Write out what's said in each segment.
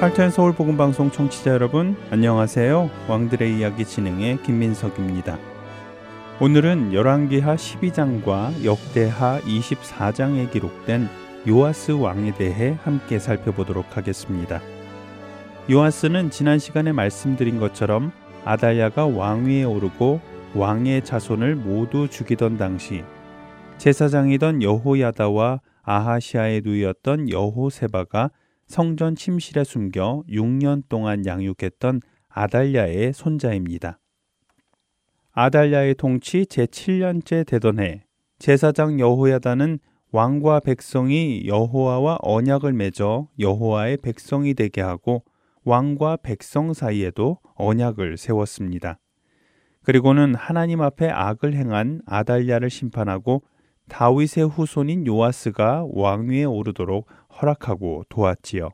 할텐 서울 복음 방송 청취자 여러분 안녕하세요. 왕들의 이야기 진행의 김민석입니다. 오늘은 열왕기하 12장과 역대하 24장에 기록된 요아스 왕에 대해 함께 살펴보도록 하겠습니다. 요아스는 지난 시간에 말씀드린 것처럼 아달야가 왕위에 오르고 왕의 자손을 모두 죽이던 당시 제사장이던 여호야다와 아하시아의 누이였던 여호세바가 성전 침실에 숨겨 6년 동안 양육했던 아달랴의 손자입니다. 아달랴의 통치 제7년째 되던 해 제사장 여호야다는 왕과 백성이 여호와와 언약을 맺어 여호와의 백성이 되게 하고 왕과 백성 사이에도 언약을 세웠습니다. 그리고는 하나님 앞에 악을 행한 아달랴를 심판하고 다윗의 후손인 요아스가 왕위에 오르도록 허락하고 도왔지요.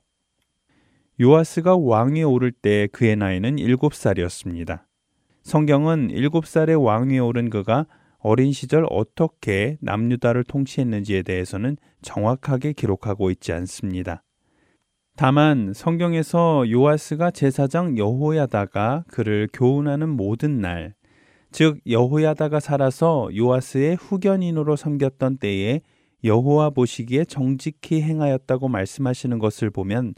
요아스가 왕위에 오를 때 그의 나이는 7살이었습니다. 성경은 7살의 왕위에 오른 그가 어린 시절 어떻게 남유다를 통치했는지에 대해서는 정확하게 기록하고 있지 않습니다. 다만 성경에서 요아스가 제사장 여호야다가 그를 교훈하는 모든 날, 즉 여호야다가 살아서 요아스의 후견인으로 섬겼던 때에 여호와 보시기에 정직히 행하였다고 말씀하시는 것을 보면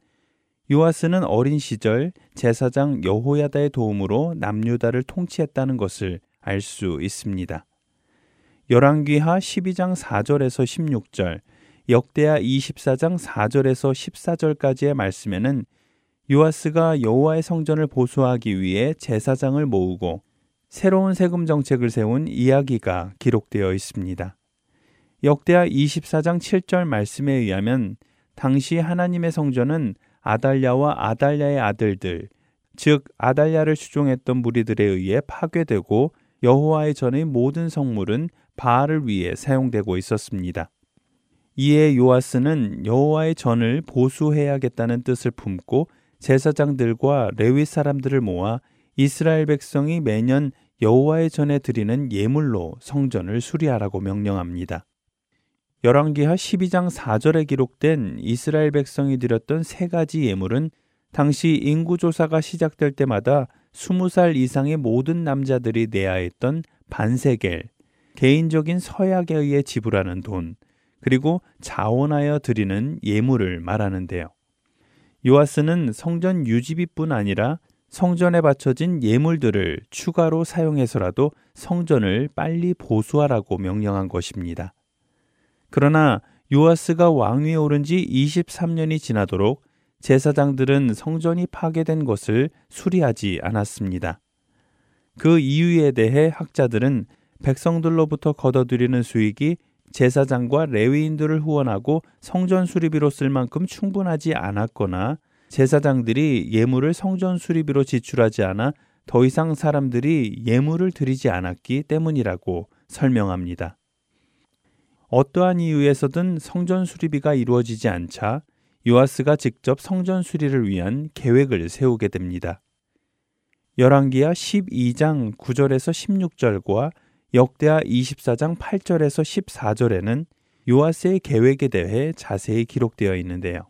요아스는 어린 시절 제사장 여호야다의 도움으로 남유다를 통치했다는 것을 알 수 있습니다. 열왕기하 12장 4절에서 16절, 역대하 24장 4절에서 14절까지의 말씀에는 요아스가 여호와의 성전을 보수하기 위해 제사장을 모으고 새로운 세금 정책을 세운 이야기가 기록되어 있습니다. 역대하 24장 7절 말씀에 의하면 당시 하나님의 성전은 아달랴와 아달랴의 아들들, 즉 아달랴를 추종했던 무리들에 의해 파괴되고 여호와의 전의 모든 성물은 바알을 위해 사용되고 있었습니다. 이에 요아스는 여호와의 전을 보수해야겠다는 뜻을 품고 제사장들과 레위 사람들을 모아 이스라엘 백성이 매년 여호와의 전에 드리는 예물로 성전을 수리하라고 명령합니다. 열왕기하 12장 4절에 기록된 이스라엘 백성이 드렸던 세 가지 예물은 당시 인구 조사가 시작될 때마다 20살 이상의 모든 남자들이 내야 했던 반세겔, 개인적인 서약에 의해 지불하는 돈, 그리고 자원하여 드리는 예물을 말하는데요. 요아스는 성전 유지비뿐 아니라 성전에 바쳐진 예물들을 추가로 사용해서라도 성전을 빨리 보수하라고 명령한 것입니다. 그러나 요아스가 왕위에 오른 지 23년이 지나도록 제사장들은 성전이 파괴된 것을 수리하지 않았습니다. 그 이유에 대해 학자들은 백성들로부터 걷어들이는 수익이 제사장과 레위인들을 후원하고 성전 수리비로 쓸 만큼 충분하지 않았거나 제사장들이 예물을 성전 수리비로 지출하지 않아 더 이상 사람들이 예물을 드리지 않았기 때문이라고 설명합니다. 어떠한 이유에서든 성전 수리비가 이루어지지 않자 요아스가 직접 성전 수리를 위한 계획을 세우게 됩니다. 열왕기하 12장 9절에서 16절과 역대하 24장 8절에서 14절에는 요아스의 계획에 대해 자세히 기록되어 있는데요.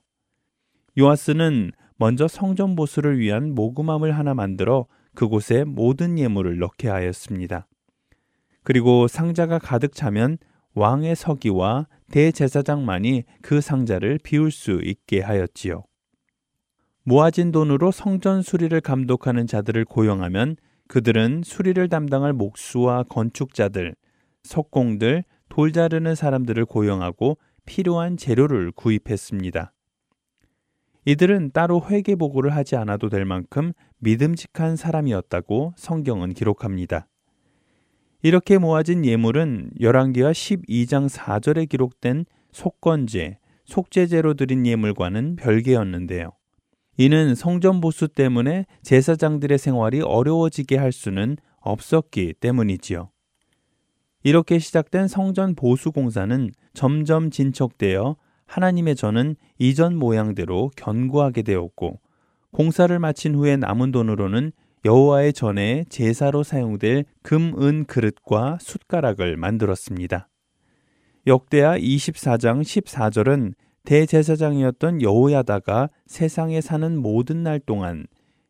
요아스는 먼저 성전 보수를 위한 모금함을 하나 만들어 그곳에 모든 예물을 넣게 하였습니다. 그리고 상자가 가득 차면 왕의 서기와 대제사장만이 그 상자를 비울 수 있게 하였지요. 모아진 돈으로 성전 수리를 감독하는 자들을 고용하면 그들은 수리를 담당할 목수와 건축자들, 석공들, 돌 자르는 사람들을 고용하고 필요한 재료를 구입했습니다. 이들은 따로 회계 보고를 하지 않아도 될 만큼 믿음직한 사람이었다고 성경은 기록합니다. 이렇게 모아진 예물은 열왕기와 12장 4절에 기록된 속건제, 속죄제로 드린 예물과는 별개였는데요. 이는 성전 보수 때문에 제사장들의 생활이 어려워지게 할 수는 없었기 때문이지요. 이렇게 시작된 성전 보수 공사는 점점 진척되어 하나님의 전은 이전 모양대로 견고하게 되었고 공사를 마친 후에 남은 돈으로는 여호와의 전에 제사로 사용될 금, 은 그릇과 숟가락을 만들었습니다. 역대하 24장 14절은 대제사장이었던 여호야다가 세상에 사는 모든 날 동안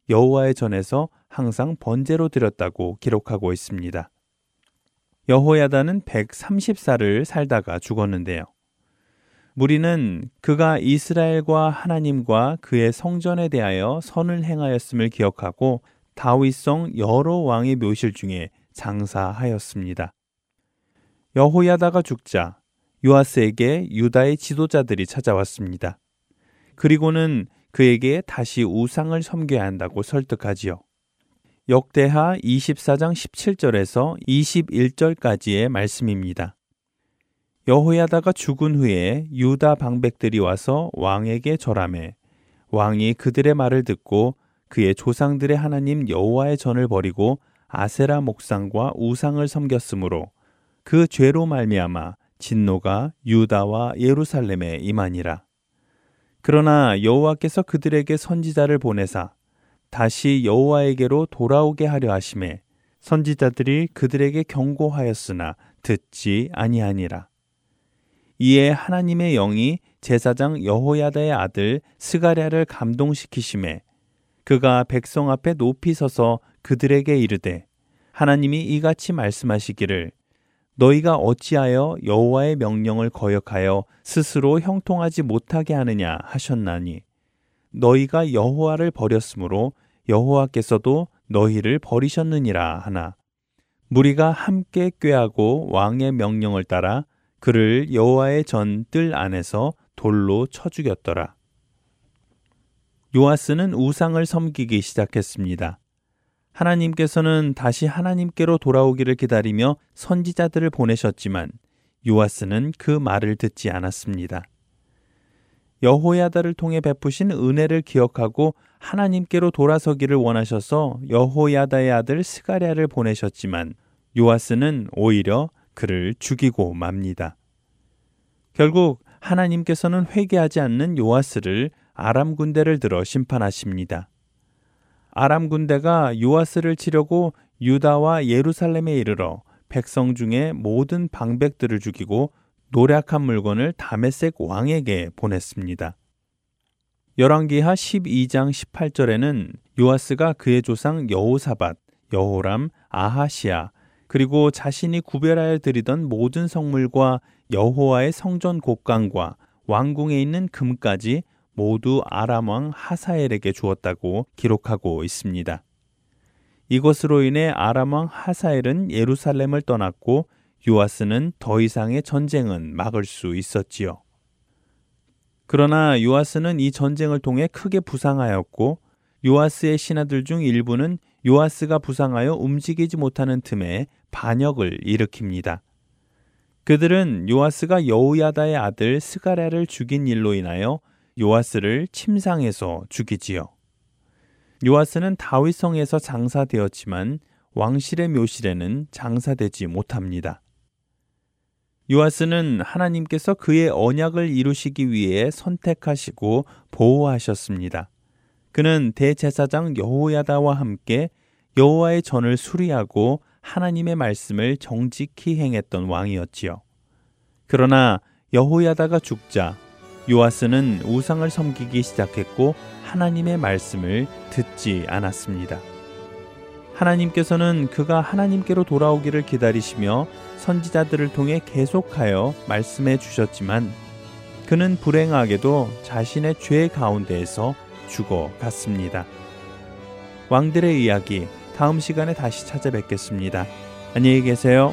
여호와의 전에서 항상 번제로 드렸다고 기록하고 있습니다. 여호야다는 130살을 살다가 죽었는데요. 무리는 그가 이스라엘과 하나님과 그의 성전에 대하여 선을 행하였음을 기억하고 다윗성 여러 왕의 묘실 중에 장사하였습니다. 여호야다가 죽자 요아스에게 유다의 지도자들이 찾아왔습니다. 그리고는 그에게 다시 우상을 섬겨야 한다고 설득하지요. 역대하 24장 17절에서 21절까지의 말씀입니다. 여호야다가 죽은 후에 유다 방백들이 와서 왕에게 절함해 왕이 그들의 말을 듣고 그의 조상들의 하나님 여호와의 전을 버리고 아세라 목상과 우상을 섬겼으므로 그 죄로 말미암아 진노가 유다와 예루살렘에 임하니라. 그러나 여호와께서 그들에게 선지자를 보내사 다시 여호와에게로 돌아오게 하려 하심에 선지자들이 그들에게 경고하였으나 듣지 아니하니라. 이에 하나님의 영이 제사장 여호야다의 아들 스가랴를 감동시키심에 그가 백성 앞에 높이 서서 그들에게 이르되 하나님이 이같이 말씀하시기를 너희가 어찌하여 여호와의 명령을 거역하여 스스로 형통하지 못하게 하느냐 하셨나니 너희가 여호와를 버렸으므로 여호와께서도 너희를 버리셨느니라 하나 무리가 함께 꾀하고 왕의 명령을 따라 그를 여호와의 전 뜰 안에서 돌로 쳐 죽였더라. 요아스는 우상을 섬기기 시작했습니다. 하나님께서는 다시 하나님께로 돌아오기를 기다리며 선지자들을 보내셨지만 요아스는 그 말을 듣지 않았습니다. 여호야다를 통해 베푸신 은혜를 기억하고 하나님께로 돌아서기를 원하셔서 여호야다의 아들 스가랴를 보내셨지만 요아스는 오히려 그를 죽이고 맙니다. 결국 하나님께서는 회개하지 않는 요아스를 아람 군대를 들어 심판하십니다. 아람 군대가 요아스를 치려고 유다와 예루살렘에 이르러 백성 중에 모든 방백들을 죽이고 노략한 물건을 다메섹 왕에게 보냈습니다. 열왕기하 12장 18절에는 요아스가 그의 조상 여호사밧, 여호람, 아하시아 그리고 자신이 구별하여 드리던 모든 성물과 여호와의 성전 곡간과 왕궁에 있는 금까지 모두 아람 왕 하사엘에게 주었다고 기록하고 있습니다. 이것으로 인해 아람 왕 하사엘은 예루살렘을 떠났고 요아스는 더 이상의 전쟁은 막을 수 있었지요. 그러나 요아스는 이 전쟁을 통해 크게 부상하였고 요아스의 신하들 중 일부는 요아스가 부상하여 움직이지 못하는 틈에 반역을 일으킵니다. 그들은 요아스가 여우야다의 아들 스가랴를 죽인 일로 인하여 요아스를 침상에서 죽이지요. 요아스는 다윗성에서 장사되었지만 왕실의 묘실에는 장사되지 못합니다. 요아스는 하나님께서 그의 언약을 이루시기 위해 선택하시고 보호하셨습니다. 그는 대제사장 여호야다와 함께 여호와의 전을 수리하고 하나님의 말씀을 정직히 행했던 왕이었지요. 그러나 여호야다가 죽자 요아스는 우상을 섬기기 시작했고 하나님의 말씀을 듣지 않았습니다. 하나님께서는 그가 하나님께로 돌아오기를 기다리시며 선지자들을 통해 계속하여 말씀해 주셨지만 그는 불행하게도 자신의 죄 가운데에서 죽어갔습니다. 왕들의 이야기 다음 시간에 다시 찾아뵙겠습니다. 안녕히 계세요.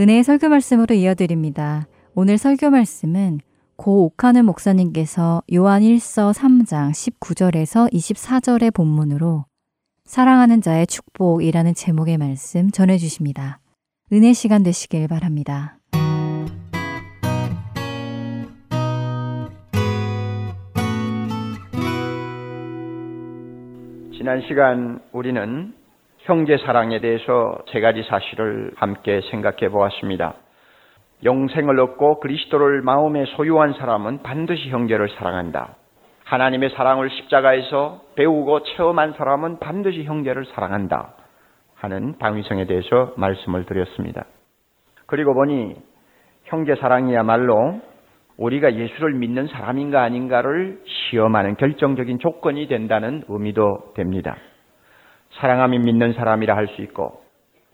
은혜의 설교 말씀으로 이어드립니다. 오늘 설교 말씀은 고 옥하는 목사님께서 요한 1서 3장 19절에서 24절의 본문으로 사랑하는 자의 축복이라는 제목의 말씀 전해 주십니다. 은혜 시간 되시길 바랍니다. 지난 시간 우리는 형제 사랑에 대해서 세 가지 사실을 함께 생각해 보았습니다. 영생을 얻고 그리스도를 마음에 소유한 사람은 반드시 형제를 사랑한다. 하나님의 사랑을 십자가에서 배우고 체험한 사람은 반드시 형제를 사랑한다. 하는 방위성에 대해서 말씀을 드렸습니다. 그리고 보니 형제 사랑이야말로 우리가 예수를 믿는 사람인가 아닌가를 시험하는 결정적인 조건이 된다는 의미도 됩니다. 사랑하면 믿는 사람이라 할 수 있고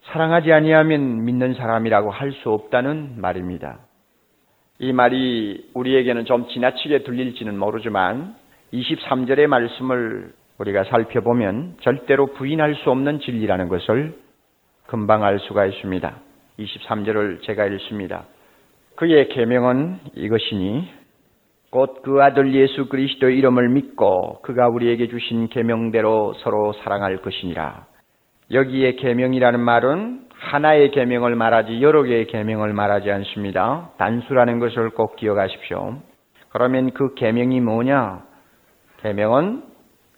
사랑하지 아니하면 믿는 사람이라고 할 수 없다는 말입니다. 이 말이 우리에게는 좀 지나치게 들릴지는 모르지만 23절의 말씀을 우리가 살펴보면 절대로 부인할 수 없는 진리라는 것을 금방 알 수가 있습니다. 23절을 제가 읽습니다. 그의 계명은 이것이니 곧 그 아들 예수 그리스도 이름을 믿고 그가 우리에게 주신 계명대로 서로 사랑할 것이니라. 여기에 계명이라는 말은 하나의 계명을 말하지 여러 개의 계명을 말하지 않습니다. 단수라는 것을 꼭 기억하십시오. 그러면 그 계명이 뭐냐? 계명은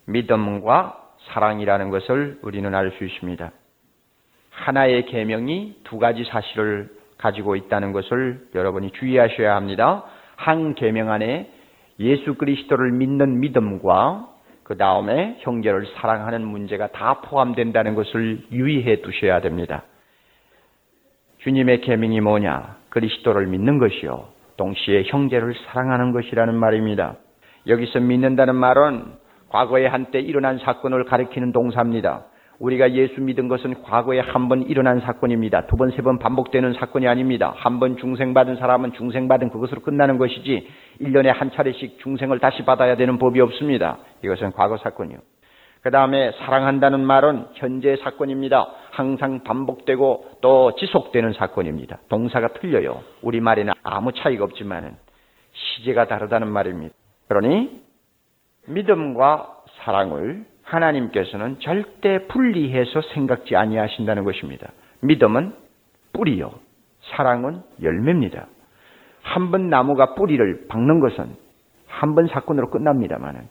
믿음과 사랑이라는 것을 우리는 알 수 있습니다. 하나의 계명이 두 가지 사실을 가지고 있다는 것을 여러분이 주의하셔야 합니다. 한 계명 안에 예수 그리스도를 믿는 믿음과 그 다음에 형제를 사랑하는 문제가 다 포함된다는 것을 유의해 두셔야 됩니다. 주님의 계명이 뭐냐? 그리스도를 믿는 것이요. 동시에 형제를 사랑하는 것이라는 말입니다. 여기서 믿는다는 말은 과거에 한때 일어난 사건을 가리키는 동사입니다. 우리가 예수 믿은 것은 과거에 한 번 일어난 사건입니다. 두 번, 세 번 반복되는 사건이 아닙니다. 한 번 중생받은 사람은 중생받은 그것으로 끝나는 것이지 1년에 한 차례씩 중생을 다시 받아야 되는 법이 없습니다. 이것은 과거 사건이요. 그 다음에 사랑한다는 말은 현재 사건입니다. 항상 반복되고 또 지속되는 사건입니다. 동사가 틀려요. 우리말에는 아무 차이가 없지만 시제가 다르다는 말입니다. 그러니 믿음과 사랑을 하나님께서는 절대 분리해서 생각지 아니하신다는 것입니다. 믿음은 뿌리요. 사랑은 열매입니다. 한 번 나무가 뿌리를 박는 것은 한 번 사건으로 끝납니다만은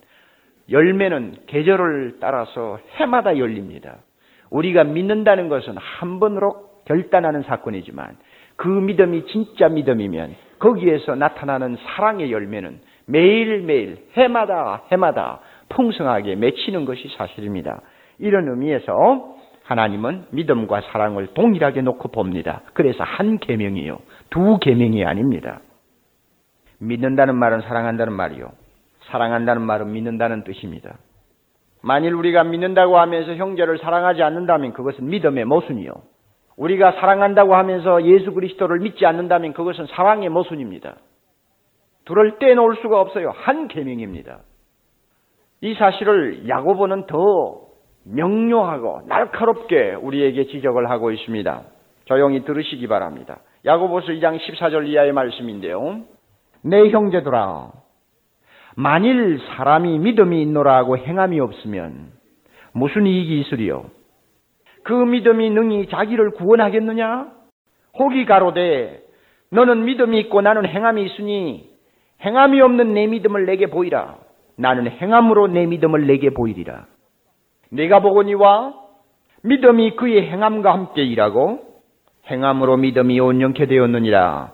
열매는 계절을 따라서 해마다 열립니다. 우리가 믿는다는 것은 한 번으로 결단하는 사건이지만 그 믿음이 진짜 믿음이면 거기에서 나타나는 사랑의 열매는 매일매일 해마다 해마다 풍성하게 맺히는 것이 사실입니다. 이런 의미에서 하나님은 믿음과 사랑을 동일하게 놓고 봅니다. 그래서 한 계명이요. 두 계명이 아닙니다. 믿는다는 말은 사랑한다는 말이요. 사랑한다는 말은 믿는다는 뜻입니다. 만일 우리가 믿는다고 하면서 형제를 사랑하지 않는다면 그것은 믿음의 모순이요. 우리가 사랑한다고 하면서 예수 그리스도를 믿지 않는다면 그것은 사랑의 모순입니다. 둘을 떼놓을 수가 없어요. 한 계명입니다. 이 사실을 야고보는 더 명료하고 날카롭게 우리에게 지적을 하고 있습니다. 조용히 들으시기 바랍니다. 야고보서 2장 14절 이하의 말씀인데요. 내 형제들아 만일 사람이 믿음이 있노라 하고 행함이 없으면 무슨 이익이 있으리요? 그 믿음이 능히 자기를 구원하겠느냐? 혹이 가로되 너는 믿음이 있고 나는 행함이 있으니 행함이 없는 내 믿음을 내게 보이라. 나는 행함으로 내 믿음을 내게 보이리라. 내가 보거니와 믿음이 그의 행함과 함께 일하고 행함으로 믿음이 온영케 되었느니라.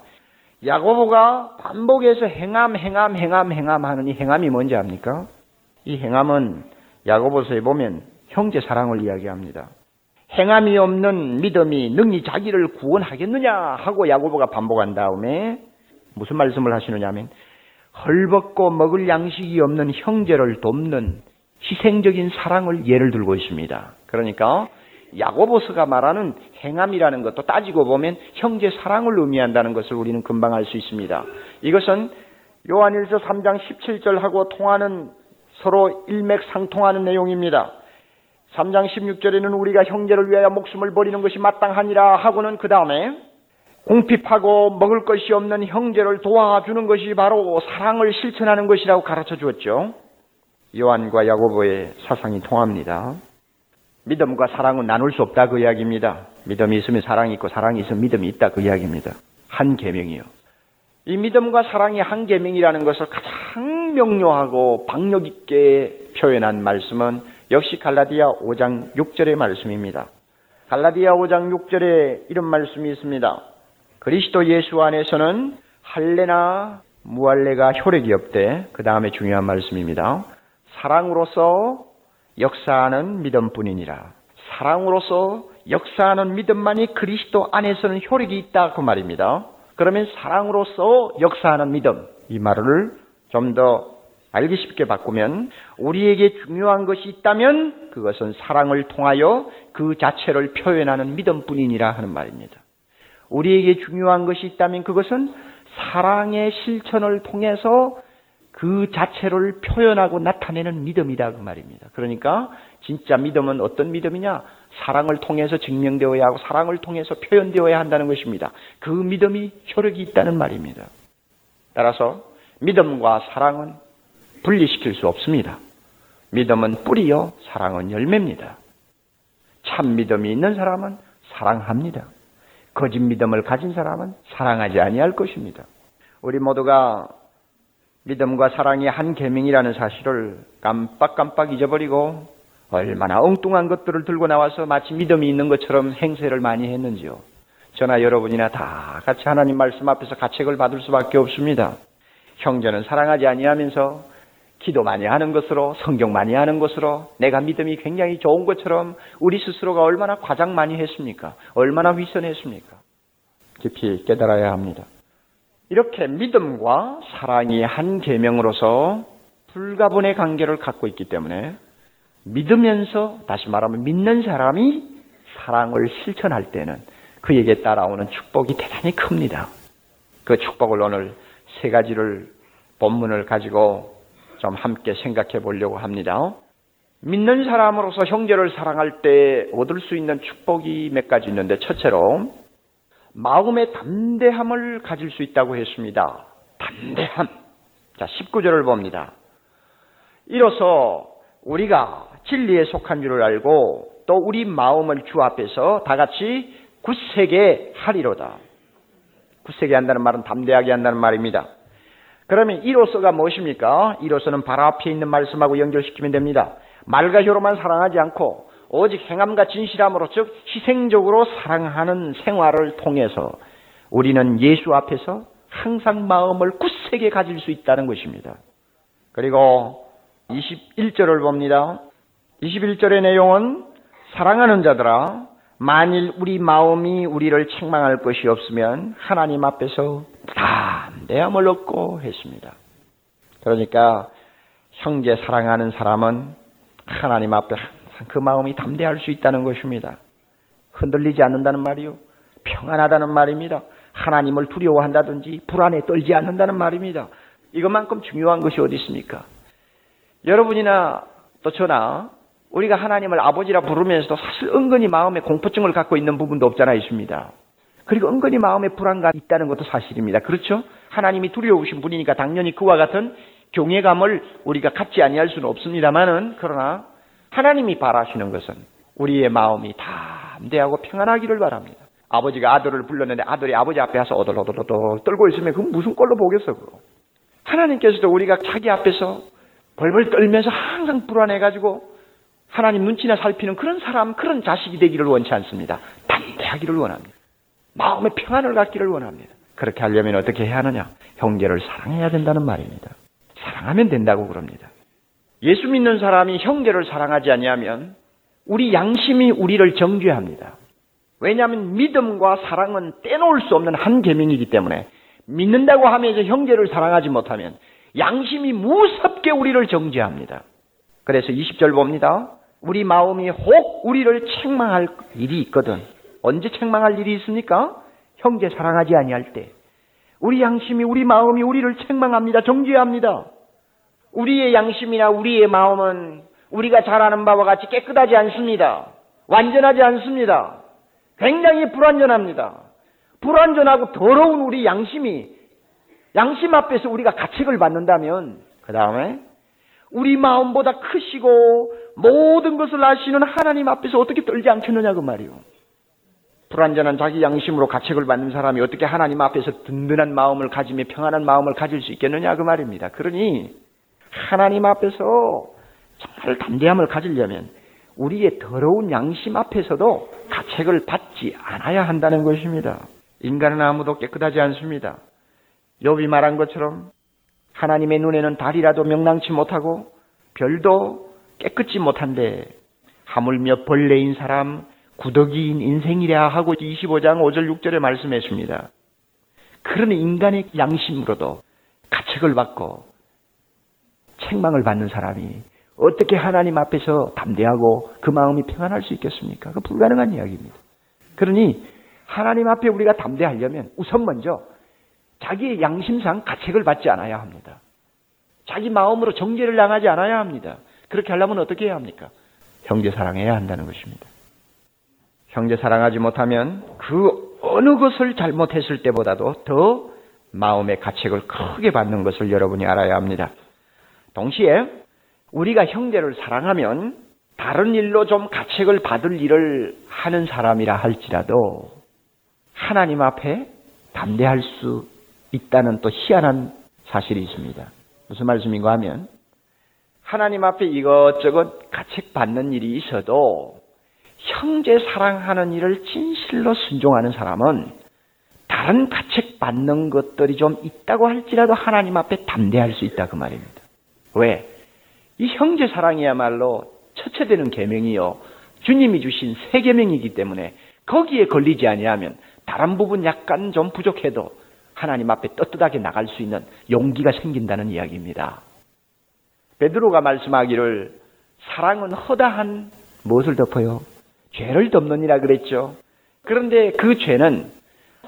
야고보가 반복해서 행함, 행함, 행함, 행함 하는 이 행함이 뭔지 압니까? 이 행함은 야고보서에 보면 형제 사랑을 이야기합니다. 행함이 없는 믿음이 능히 자기를 구원하겠느냐 하고 야고보가 반복한 다음에 무슨 말씀을 하시느냐 하면 헐벗고 먹을 양식이 없는 형제를 돕는 희생적인 사랑을 예를 들고 있습니다. 그러니까 야고보스가 말하는 행함이라는 것도 따지고 보면 형제 사랑을 의미한다는 것을 우리는 금방 알 수 있습니다. 이것은 요한일서 3장 17절하고 통하는 서로 일맥상통하는 내용입니다. 3장 16절에는 우리가 형제를 위하여 목숨을 버리는 것이 마땅하니라 하고는 그 다음에 공핍하고 먹을 것이 없는 형제를 도와주는 것이 바로 사랑을 실천하는 것이라고 가르쳐 주었죠. 요한과 야고보의 사상이 통합니다. 믿음과 사랑은 나눌 수 없다 그 이야기입니다. 믿음이 있으면 사랑이 있고 사랑이 있으면 믿음이 있다 그 이야기입니다. 한 계명이요. 이 믿음과 사랑이 한 계명이라는 것을 가장 명료하고 박력 있게 표현한 말씀은 역시 갈라디아 5장 6절의 말씀입니다. 갈라디아 5장 6절에 이런 말씀이 있습니다. 그리스도 예수 안에서는 할례나 무할례가 효력이 없대. 그 다음에 중요한 말씀입니다. 사랑으로서 역사하는 믿음뿐이니라. 사랑으로서 역사하는 믿음만이 그리스도 안에서는 효력이 있다 그 말입니다. 그러면 사랑으로서 역사하는 믿음 이 말을 좀 더 알기 쉽게 바꾸면 우리에게 중요한 것이 있다면 그것은 사랑을 통하여 그 자체를 표현하는 믿음뿐이니라 하는 말입니다. 우리에게 중요한 것이 있다면 그것은 사랑의 실천을 통해서 그 자체를 표현하고 나타내는 믿음이다 그 말입니다. 그러니까 진짜 믿음은 어떤 믿음이냐? 사랑을 통해서 증명되어야 하고 사랑을 통해서 표현되어야 한다는 것입니다. 그 믿음이 효력이 있다는 말입니다. 따라서 믿음과 사랑은 분리시킬 수 없습니다. 믿음은 뿌리요, 사랑은 열매입니다. 참 믿음이 있는 사람은 사랑합니다. 거짓 믿음을 가진 사람은 사랑하지 아니할 것입니다. 우리 모두가 믿음과 사랑이 한 계명이라는 사실을 깜빡깜빡 잊어버리고 얼마나 엉뚱한 것들을 들고 나와서 마치 믿음이 있는 것처럼 행세를 많이 했는지요. 저나 여러분이나 다 같이 하나님 말씀 앞에서 가책을 받을 수밖에 없습니다. 형제는 사랑하지 아니하면서 기도 많이 하는 것으로 성경 많이 하는 것으로 내가 믿음이 굉장히 좋은 것처럼 우리 스스로가 얼마나 과장 많이 했습니까? 얼마나 휘선했습니까? 깊이 깨달아야 합니다. 이렇게 믿음과 사랑이 한 계명으로서 불가분의 관계를 갖고 있기 때문에 믿으면서 다시 말하면 믿는 사람이 사랑을 실천할 때는 그에게 따라오는 축복이 대단히 큽니다. 그 축복을 오늘 세 가지를 본문을 가지고 좀 함께 생각해 보려고 합니다. 믿는 사람으로서 형제를 사랑할 때 얻을 수 있는 축복이 몇 가지 있는데 첫째로 마음의 담대함을 가질 수 있다고 했습니다. 담대함. 자, 19절을 봅니다. 이로써 우리가 진리에 속한 줄을 알고 또 우리 마음을 주 앞에서 다 같이 굳세게 하리로다. 굳세게 한다는 말은 담대하게 한다는 말입니다. 그러면 이로서가 무엇입니까? 이로서는 바로 앞에 있는 말씀하고 연결시키면 됩니다. 말과 혀로만 사랑하지 않고 오직 행함과 진실함으로 즉 희생적으로 사랑하는 생활을 통해서 우리는 예수 앞에서 항상 마음을 굳세게 가질 수 있다는 것입니다. 그리고 21절을 봅니다. 21절의 내용은 사랑하는 자들아 만일 우리 마음이 우리를 책망할 것이 없으면 하나님 앞에서 담 대함을 얻고 했습니다. 그러니까 형제 사랑하는 사람은 하나님 앞에 항상 그 마음이 담대할 수 있다는 것입니다. 흔들리지 않는다는 말이요. 평안하다는 말입니다. 하나님을 두려워한다든지 불안에 떨지 않는다는 말입니다. 이것만큼 중요한 것이 어디 있습니까? 여러분이나 또 저나 우리가 하나님을 아버지라 부르면서도 사실 은근히 마음에 공포증을 갖고 있는 부분도 없잖아 있습니다. 그리고 은근히 마음에 불안감이 있다는 것도 사실입니다. 그렇죠? 하나님이 두려우신 분이니까 당연히 그와 같은 경외감을 우리가 갖지 아니할 수는 없습니다만은 그러나 하나님이 바라시는 것은 우리의 마음이 담대하고 평안하기를 바랍니다. 아버지가 아들을 불렀는데 아들이 아버지 앞에 와서 오돌오돌오돌 떨고 있으면 그 무슨 꼴로 보겠어 그거. 하나님께서도 우리가 자기 앞에서 벌벌 떨면서 항상 불안해가지고 하나님 눈치나 살피는 그런 사람, 그런 자식이 되기를 원치 않습니다. 담대하기를 원합니다. 마음의 평안을 갖기를 원합니다. 그렇게 하려면 어떻게 해야 하느냐? 형제를 사랑해야 된다는 말입니다. 사랑하면 된다고 그럽니다. 예수 믿는 사람이 형제를 사랑하지 아니하면 우리 양심이 우리를 정죄합니다. 왜냐하면 믿음과 사랑은 떼놓을 수 없는 한 계명이기 때문에 믿는다고 하면서 형제를 사랑하지 못하면 양심이 무섭게 우리를 정죄합니다. 그래서 20절 봅니다. 우리 마음이 혹 우리를 책망할 일이 있거든. 언제 책망할 일이 있습니까? 형제 사랑하지 아니할 때. 우리 양심이 우리 마음이 우리를 책망합니다. 정죄합니다. 우리의 양심이나 우리의 마음은 우리가 잘 아는 바와 같이 깨끗하지 않습니다. 완전하지 않습니다. 굉장히 불완전합니다. 불완전하고 더러운 우리 양심이 양심 앞에서 우리가 가책을 받는다면 그 다음에 우리 마음보다 크시고 모든 것을 아시는 하나님 앞에서 어떻게 떨지 않겠느냐 그 말이요. 불완전한 자기 양심으로 가책을 받는 사람이 어떻게 하나님 앞에서 든든한 마음을 가지며 평안한 마음을 가질 수 있겠느냐 그 말입니다. 그러니 하나님 앞에서 정말 담대함을 가지려면 우리의 더러운 양심 앞에서도 가책을 받지 않아야 한다는 것입니다. 인간은 아무도 깨끗하지 않습니다. 욥이 말한 것처럼 하나님의 눈에는 달이라도 명랑치 못하고 별도 깨끗지 못한데 하물며 벌레인 사람 구더기인 인생이랴 하고 25장 5절 6절에 말씀했습니다. 그런 인간의 양심으로도 가책을 받고 책망을 받는 사람이 어떻게 하나님 앞에서 담대하고 그 마음이 평안할 수 있겠습니까? 그 불가능한 이야기입니다. 그러니 하나님 앞에 우리가 담대하려면 우선 먼저 자기의 양심상 가책을 받지 않아야 합니다. 자기 마음으로 정죄를 당하지 않아야 합니다. 그렇게 하려면 어떻게 해야 합니까? 형제 사랑해야 한다는 것입니다. 형제 사랑하지 못하면 그 어느 것을 잘못했을 때보다도 더 마음의 가책을 크게 받는 것을 여러분이 알아야 합니다. 동시에 우리가 형제를 사랑하면 다른 일로 좀 가책을 받을 일을 하는 사람이라 할지라도 하나님 앞에 담대할 수 있다는 또 희한한 사실이 있습니다. 무슨 말씀인가 하면 하나님 앞에 이것저것 가책받는 일이 있어도 형제 사랑하는 일을 진실로 순종하는 사람은 다른 가책 받는 것들이 좀 있다고 할지라도 하나님 앞에 담대할 수 있다 그 말입니다. 왜? 이 형제 사랑이야말로 첫째되는 계명이요. 주님이 주신 새 계명이기 때문에 거기에 걸리지 아니하면 다른 부분 약간 좀 부족해도 하나님 앞에 떳떳하게 나갈 수 있는 용기가 생긴다는 이야기입니다. 베드로가 말씀하기를 사랑은 허다한 무엇을 덮어요? 죄를 덮느니라 그랬죠. 그런데 그 죄는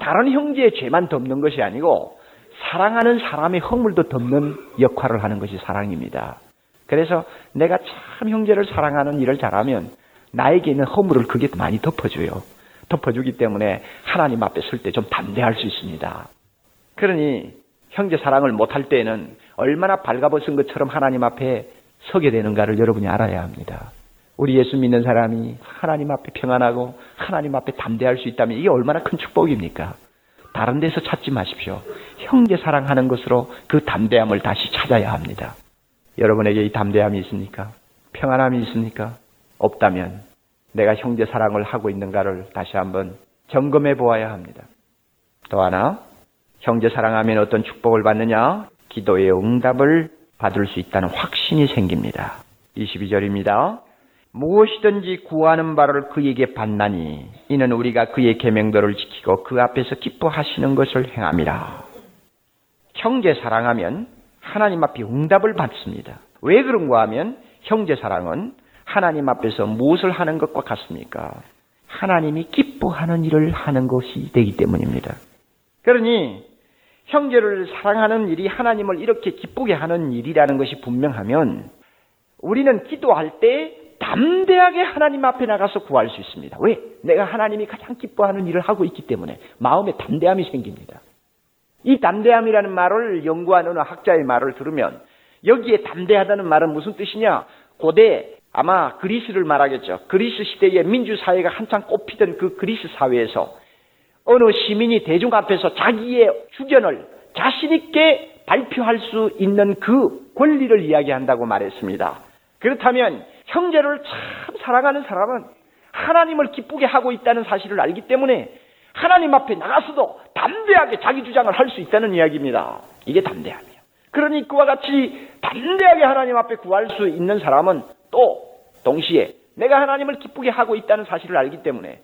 다른 형제의 죄만 덮는 것이 아니고 사랑하는 사람의 허물도 덮는 역할을 하는 것이 사랑입니다. 그래서 내가 참 형제를 사랑하는 일을 잘하면 나에게 있는 허물을 그게 많이 덮어줘요. 덮어주기 때문에 하나님 앞에 설 때 좀 담대할 수 있습니다. 그러니 형제 사랑을 못할 때에는 얼마나 발가벗은 것처럼 하나님 앞에 서게 되는가를 여러분이 알아야 합니다. 우리 예수 믿는 사람이 하나님 앞에 평안하고 하나님 앞에 담대할 수 있다면 이게 얼마나 큰 축복입니까? 다른 데서 찾지 마십시오. 형제 사랑하는 것으로 그 담대함을 다시 찾아야 합니다. 여러분에게 이 담대함이 있습니까? 평안함이 있습니까? 없다면 내가 형제 사랑을 하고 있는가를 다시 한번 점검해 보아야 합니다. 또 하나, 형제 사랑하면 어떤 축복을 받느냐? 기도의 응답을 받을 수 있다는 확신이 생깁니다. 22절입니다. 무엇이든지 구하는 바를 그에게 받나니 이는 우리가 그의 계명들을 지키고 그 앞에서 기뻐하시는 것을 행함이라. 형제 사랑하면 하나님 앞에 응답을 받습니다. 왜 그런가 하면 형제 사랑은 하나님 앞에서 무엇을 하는 것과 같습니까? 하나님이 기뻐하는 일을 하는 것이 되기 때문입니다. 그러니 형제를 사랑하는 일이 하나님을 이렇게 기쁘게 하는 일이라는 것이 분명하면 우리는 기도할 때 담대하게 하나님 앞에 나가서 구할 수 있습니다. 왜? 내가 하나님이 가장 기뻐하는 일을 하고 있기 때문에 마음에 담대함이 생깁니다. 이 담대함이라는 말을 연구하는 학자의 말을 들으면 여기에 담대하다는 말은 무슨 뜻이냐? 고대 아마 그리스를 말하겠죠. 그리스 시대의 민주사회가 한창 꼽히던 그 그리스 사회에서 어느 시민이 대중 앞에서 자기의 주견을 자신있게 발표할 수 있는 그 권리를 이야기한다고 말했습니다. 그렇다면 형제를 참 사랑하는 사람은 하나님을 기쁘게 하고 있다는 사실을 알기 때문에 하나님 앞에 나가서도 담대하게 자기 주장을 할 수 있다는 이야기입니다. 이게 담대함이에요. 그러니 그와 같이 담대하게 하나님 앞에 구할 수 있는 사람은 또 동시에 내가 하나님을 기쁘게 하고 있다는 사실을 알기 때문에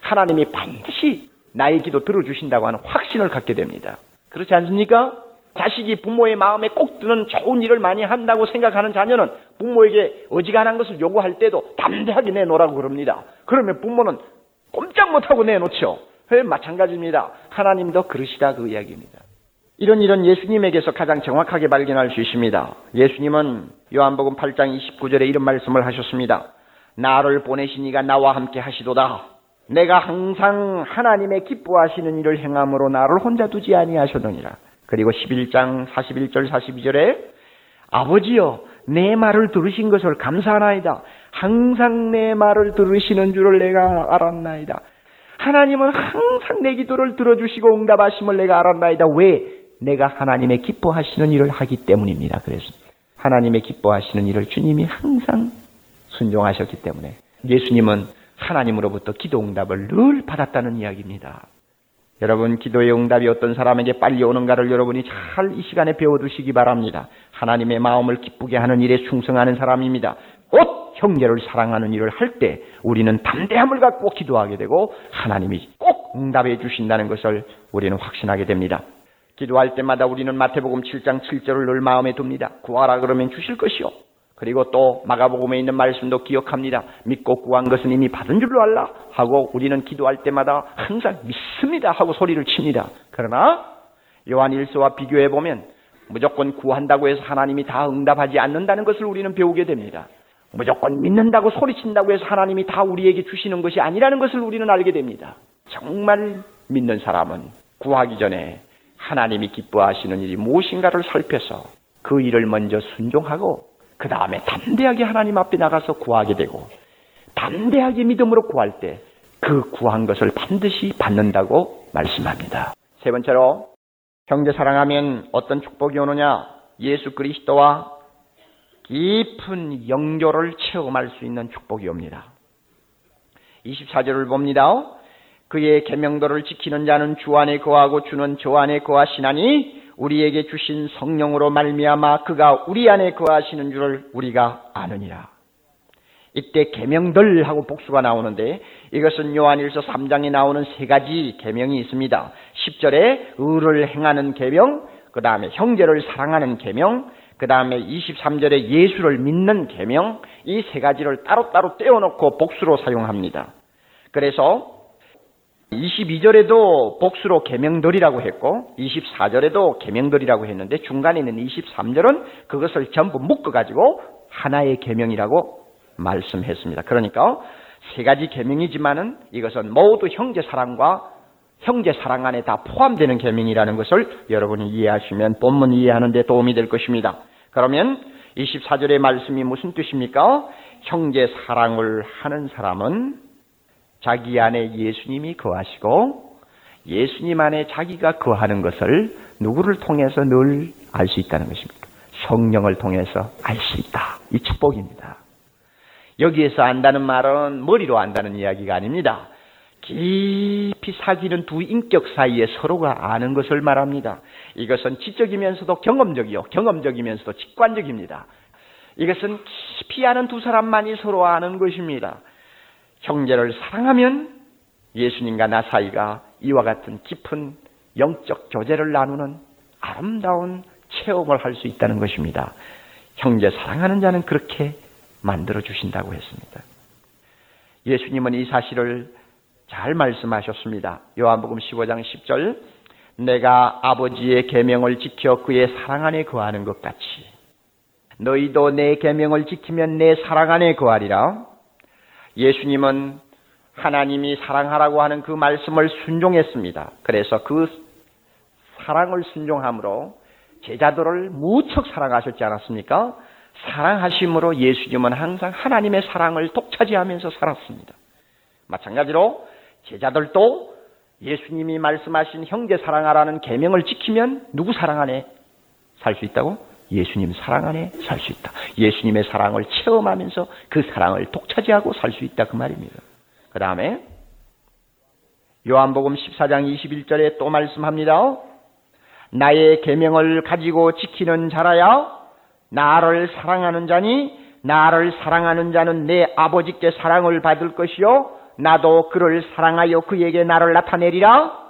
하나님이 반드시 나의 기도 들어주신다고 하는 확신을 갖게 됩니다. 그렇지 않습니까? 자식이 부모의 마음에 꼭 드는 좋은 일을 많이 한다고 생각하는 자녀는 부모에게 어지간한 것을 요구할 때도 담대하게 내놓으라고 그럽니다. 그러면 부모는 꼼짝 못하고 내놓죠. 마찬가지입니다. 하나님도 그러시다 그 이야기입니다. 이런 일은 예수님에게서 가장 정확하게 발견할 수 있습니다. 예수님은 요한복음 8장 29절에 이런 말씀을 하셨습니다. 나를 보내신 이가 나와 함께 하시도다. 내가 항상 하나님의 기뻐하시는 일을 행함으로 나를 혼자 두지 아니하셨느니라. 그리고 11장 41절 42절에 아버지여 내 말을 들으신 것을 감사하나이다. 항상 내 말을 들으시는 줄을 내가 알았나이다. 하나님은 항상 내 기도를 들어주시고 응답하심을 내가 알았나이다. 왜? 내가 하나님의 기뻐하시는 일을 하기 때문입니다. 그래서 하나님의 기뻐하시는 일을 주님이 항상 순종하셨기 때문에 예수님은 하나님으로부터 기도 응답을 늘 받았다는 이야기입니다. 여러분, 기도의 응답이 어떤 사람에게 빨리 오는가를 여러분이 잘 이 시간에 배워두시기 바랍니다. 하나님의 마음을 기쁘게 하는 일에 충성하는 사람입니다. 곧 형제를 사랑하는 일을 할 때 우리는 담대함을 갖고 기도하게 되고 하나님이 꼭 응답해 주신다는 것을 우리는 확신하게 됩니다. 기도할 때마다 우리는 마태복음 7장 7절을 늘 마음에 둡니다. 구하라 그러면 주실 것이요. 그리고 또 마가복음에 있는 말씀도 기억합니다. 믿고 구한 것은 이미 받은 줄로 알라 하고 우리는 기도할 때마다 항상 믿습니다 하고 소리를 칩니다. 그러나 요한 1서와 비교해 보면 무조건 구한다고 해서 하나님이 다 응답하지 않는다는 것을 우리는 배우게 됩니다. 무조건 믿는다고 소리친다고 해서 하나님이 다 우리에게 주시는 것이 아니라는 것을 우리는 알게 됩니다. 정말 믿는 사람은 구하기 전에 하나님이 기뻐하시는 일이 무엇인가를 살펴서 그 일을 먼저 순종하고 그 다음에 담대하게 하나님 앞에 나가서 구하게 되고 담대하게 믿음으로 구할 때 그 구한 것을 반드시 받는다고 말씀합니다. 세 번째로 형제 사랑하면 어떤 축복이 오느냐? 예수 그리스도와 깊은 영조를 체험할 수 있는 축복이 옵니다. 24절을 봅니다. 그의 계명도를 지키는 자는 주 안에 거하고 주는 저 안에 거하시나니 우리에게 주신 성령으로 말미암아 그가 우리 안에 거하시는 줄을 우리가 아느니라. 이때 계명들 하고 복수가 나오는데 이것은 요한일서 3장에 나오는 세 가지 계명이 있습니다. 10절에 의를 행하는 계명, 그 다음에 형제를 사랑하는 계명, 그 다음에 23절에 예수를 믿는 계명, 이 세 가지를 따로따로 떼어놓고 복수로 사용합니다. 그래서 22절에도 복수로 계명들이라고 했고 24절에도 계명들이라고 했는데 중간에 있는 23절은 그것을 전부 묶어 가지고 하나의 계명이라고 말씀했습니다. 그러니까 세 가지 계명이지만은 이것은 모두 형제 사랑과 형제 사랑 안에 다 포함되는 계명이라는 것을 여러분이 이해하시면 본문 이해하는 데 도움이 될 것입니다. 그러면 24절의 말씀이 무슨 뜻입니까? 형제 사랑을 하는 사람은 자기 안에 예수님이 거하시고 예수님 안에 자기가 거하는 것을 누구를 통해서 늘 알 수 있다는 것입니다. 성령을 통해서 알 수 있다. 이 축복입니다. 여기에서 안다는 말은 머리로 안다는 이야기가 아닙니다. 깊이 사귀는 두 인격 사이에 서로가 아는 것을 말합니다. 이것은 지적이면서도 경험적이요. 경험적이면서도 직관적입니다. 이것은 깊이 아는 두 사람만이 서로 아는 것입니다. 형제를 사랑하면 예수님과 나 사이가 이와 같은 깊은 영적 교제를 나누는 아름다운 체험을 할 수 있다는 것입니다. 형제 사랑하는 자는 그렇게 만들어 주신다고 했습니다. 예수님은 이 사실을 잘 말씀하셨습니다. 요한복음 15장 10절 내가 아버지의 계명을 지켜 그의 사랑 안에 거하는 것 같이 너희도 내 계명을 지키면 내 사랑 안에 거하리라. 예수님은 하나님이 사랑하라고 하는 그 말씀을 순종했습니다. 그래서 그 사랑을 순종함으로 제자들을 무척 사랑하셨지 않았습니까? 사랑하심으로 예수님은 항상 하나님의 사랑을 독차지하면서 살았습니다. 마찬가지로 제자들도 예수님이 말씀하신 형제 사랑하라는 계명을 지키면 누구 사랑 안에 살 수 있다고? 예수님 사랑 안에 살 수 있다. 예수님의 사랑을 체험하면서 그 사랑을 독차지하고 살 수 있다 그 말입니다. 그 다음에 요한복음 14장 21절에 또 말씀합니다. 나의 계명을 가지고 지키는 자라야 나를 사랑하는 자니 나를 사랑하는 자는 내 아버지께 사랑을 받을 것이요 나도 그를 사랑하여 그에게 나를 나타내리라.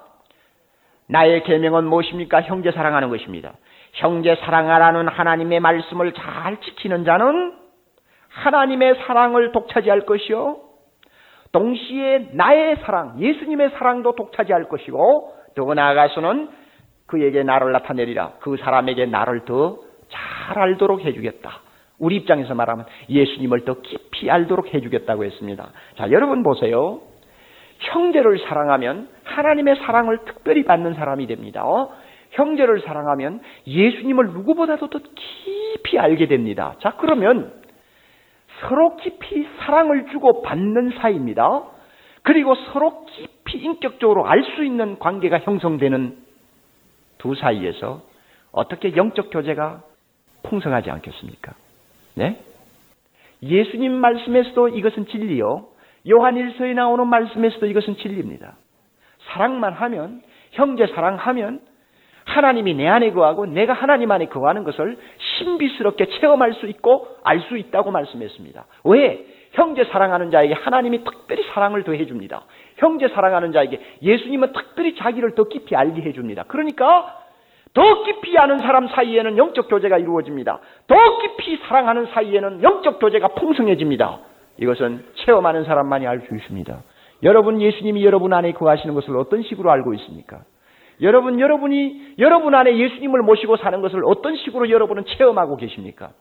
나의 계명은 무엇입니까? 형제 사랑하는 것입니다. 형제 사랑하라는 하나님의 말씀을 잘 지키는 자는 하나님의 사랑을 독차지할 것이요. 동시에 나의 사랑, 예수님의 사랑도 독차지할 것이고 더 나아가서는 그에게 나를 나타내리라. 그 사람에게 나를 더 잘 알도록 해주겠다. 우리 입장에서 말하면 예수님을 더 깊이 알도록 해주겠다고 했습니다. 자, 여러분 보세요. 형제를 사랑하면 하나님의 사랑을 특별히 받는 사람이 됩니다. 어? 형제를 사랑하면 예수님을 누구보다도 더 깊이 알게 됩니다. 자, 그러면 서로 깊이 사랑을 주고 받는 사이입니다. 그리고 서로 깊이 인격적으로 알 수 있는 관계가 형성되는 두 사이에서 어떻게 영적 교제가 풍성하지 않겠습니까? 네? 예수님 말씀에서도 이것은 진리요. 요한일서에 나오는 말씀에서도 이것은 진리입니다. 사랑만 하면 형제 사랑하면 하나님이 내 안에 거하고 내가 하나님 안에 거하는 것을 신비스럽게 체험할 수 있고 알 수 있다고 말씀했습니다. 왜? 형제 사랑하는 자에게 하나님이 특별히 사랑을 더해 줍니다. 형제 사랑하는 자에게 예수님은 특별히 자기를 더 깊이 알게 해 줍니다. 그러니까 더 깊이 아는 사람 사이에는 영적 교제가 이루어집니다. 더 깊이 사랑하는 사이에는 영적 교제가 풍성해집니다. 이것은 체험하는 사람만이 알 수 있습니다. 여러분 예수님이 여러분 안에 거하시는 것을 어떤 식으로 알고 있습니까? 여러분 여러분이 여러분 안에 예수님을 모시고 사는 것을 어떤 식으로 여러분은 체험하고 계십니까?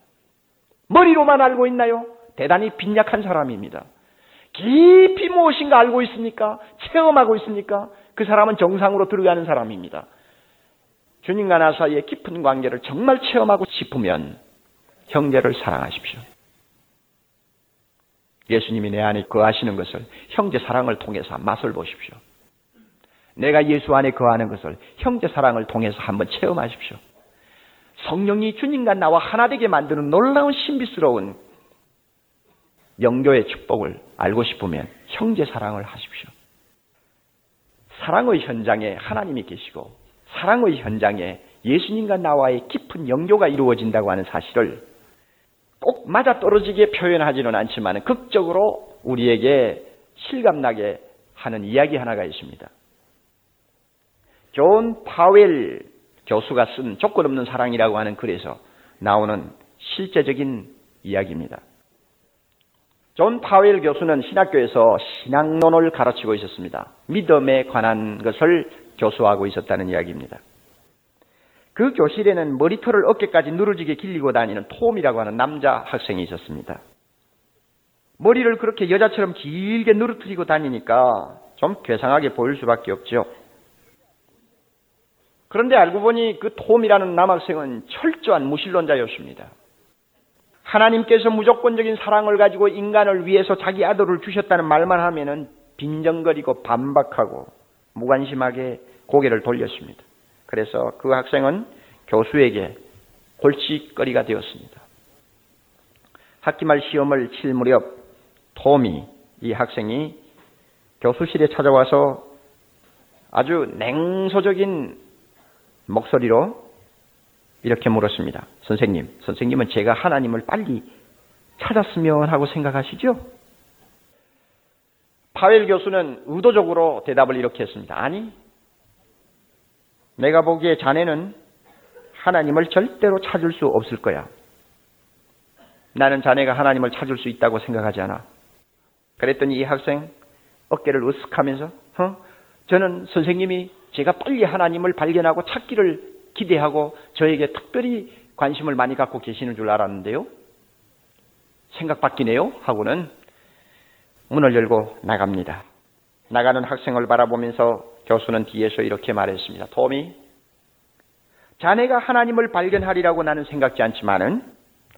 머리로만 알고 있나요? 대단히 빈약한 사람입니다. 깊이 무엇인가 알고 있습니까? 체험하고 있습니까? 그 사람은 정상으로 들어가는 사람입니다. 주님과 나 사이의 깊은 관계를 정말 체험하고 싶으면 형제를 사랑하십시오. 예수님이 내 안에 거하시는 것을 형제 사랑을 통해서 맛을 보십시오. 내가 예수 안에 거하는 것을 형제 사랑을 통해서 한번 체험하십시오. 성령이 주님과 나와 하나 되게 만드는 놀라운 신비스러운 영교의 축복을 알고 싶으면 형제 사랑을 하십시오. 사랑의 현장에 하나님이 계시고 사랑의 현장에 예수님과 나와의 깊은 영교가 이루어진다고 하는 사실을 꼭 맞아 떨어지게 표현하지는 않지만 극적으로 우리에게 실감나게 하는 이야기 하나가 있습니다. 존 파웰 교수가 쓴 조건 없는 사랑이라고 하는 글에서 나오는 실제적인 이야기입니다. 존 파웰 교수는 신학교에서 신앙론을 가르치고 있었습니다. 믿음에 관한 것을 교수하고 있었다는 이야기입니다. 그 교실에는 머리털을 어깨까지 늘어지게 길르고 다니는 톰이라고 하는 남자 학생이 있었습니다. 머리를 그렇게 여자처럼 길게 늘어뜨리고 다니니까 좀 괴상하게 보일 수밖에 없죠. 그런데 알고 보니 그 톰이라는 남학생은 철저한 무신론자였습니다. 하나님께서 무조건적인 사랑을 가지고 인간을 위해서 자기 아들을 주셨다는 말만 하면은 빈정거리고 반박하고 무관심하게 고개를 돌렸습니다. 그래서 그 학생은 교수에게 골칫거리가 되었습니다. 학기 말 시험을 칠 무렵 톰이 이 학생이 교수실에 찾아와서 아주 냉소적인 목소리로 이렇게 물었습니다. 선생님, 선생님은 제가 하나님을 빨리 찾았으면 하고 생각하시죠? 파웰 교수는 의도적으로 대답을 이렇게 했습니다. 아니, 내가 보기에 자네는 하나님을 절대로 찾을 수 없을 거야. 나는 자네가 하나님을 찾을 수 있다고 생각하지 않아. 그랬더니 이 학생 어깨를 으쓱하면서 어? 저는 선생님이 제가 빨리 하나님을 발견하고 찾기를 기대하고 저에게 특별히 관심을 많이 갖고 계시는 줄 알았는데요. 생각 바뀌네요. 하고는 문을 열고 나갑니다. 나가는 학생을 바라보면서 교수는 뒤에서 이렇게 말했습니다. 톰이 자네가 하나님을 발견하리라고 나는 생각지 않지만은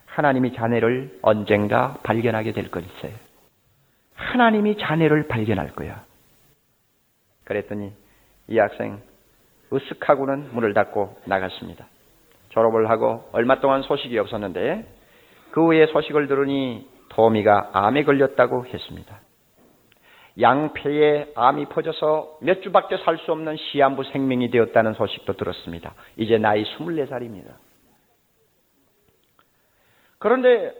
하나님이 자네를 언젠가 발견하게 될 것이세요. 하나님이 자네를 발견할 거야. 그랬더니 이 학생 으쓱하고는 문을 닫고 나갔습니다. 졸업을 하고 얼마 동안 소식이 없었는데 그 후에 소식을 들으니 도미가 암에 걸렸다고 했습니다. 양폐에 암이 퍼져서 몇 주밖에 살 수 없는 시한부 생명이 되었다는 소식도 들었습니다. 이제 나이 24살입니다. 그런데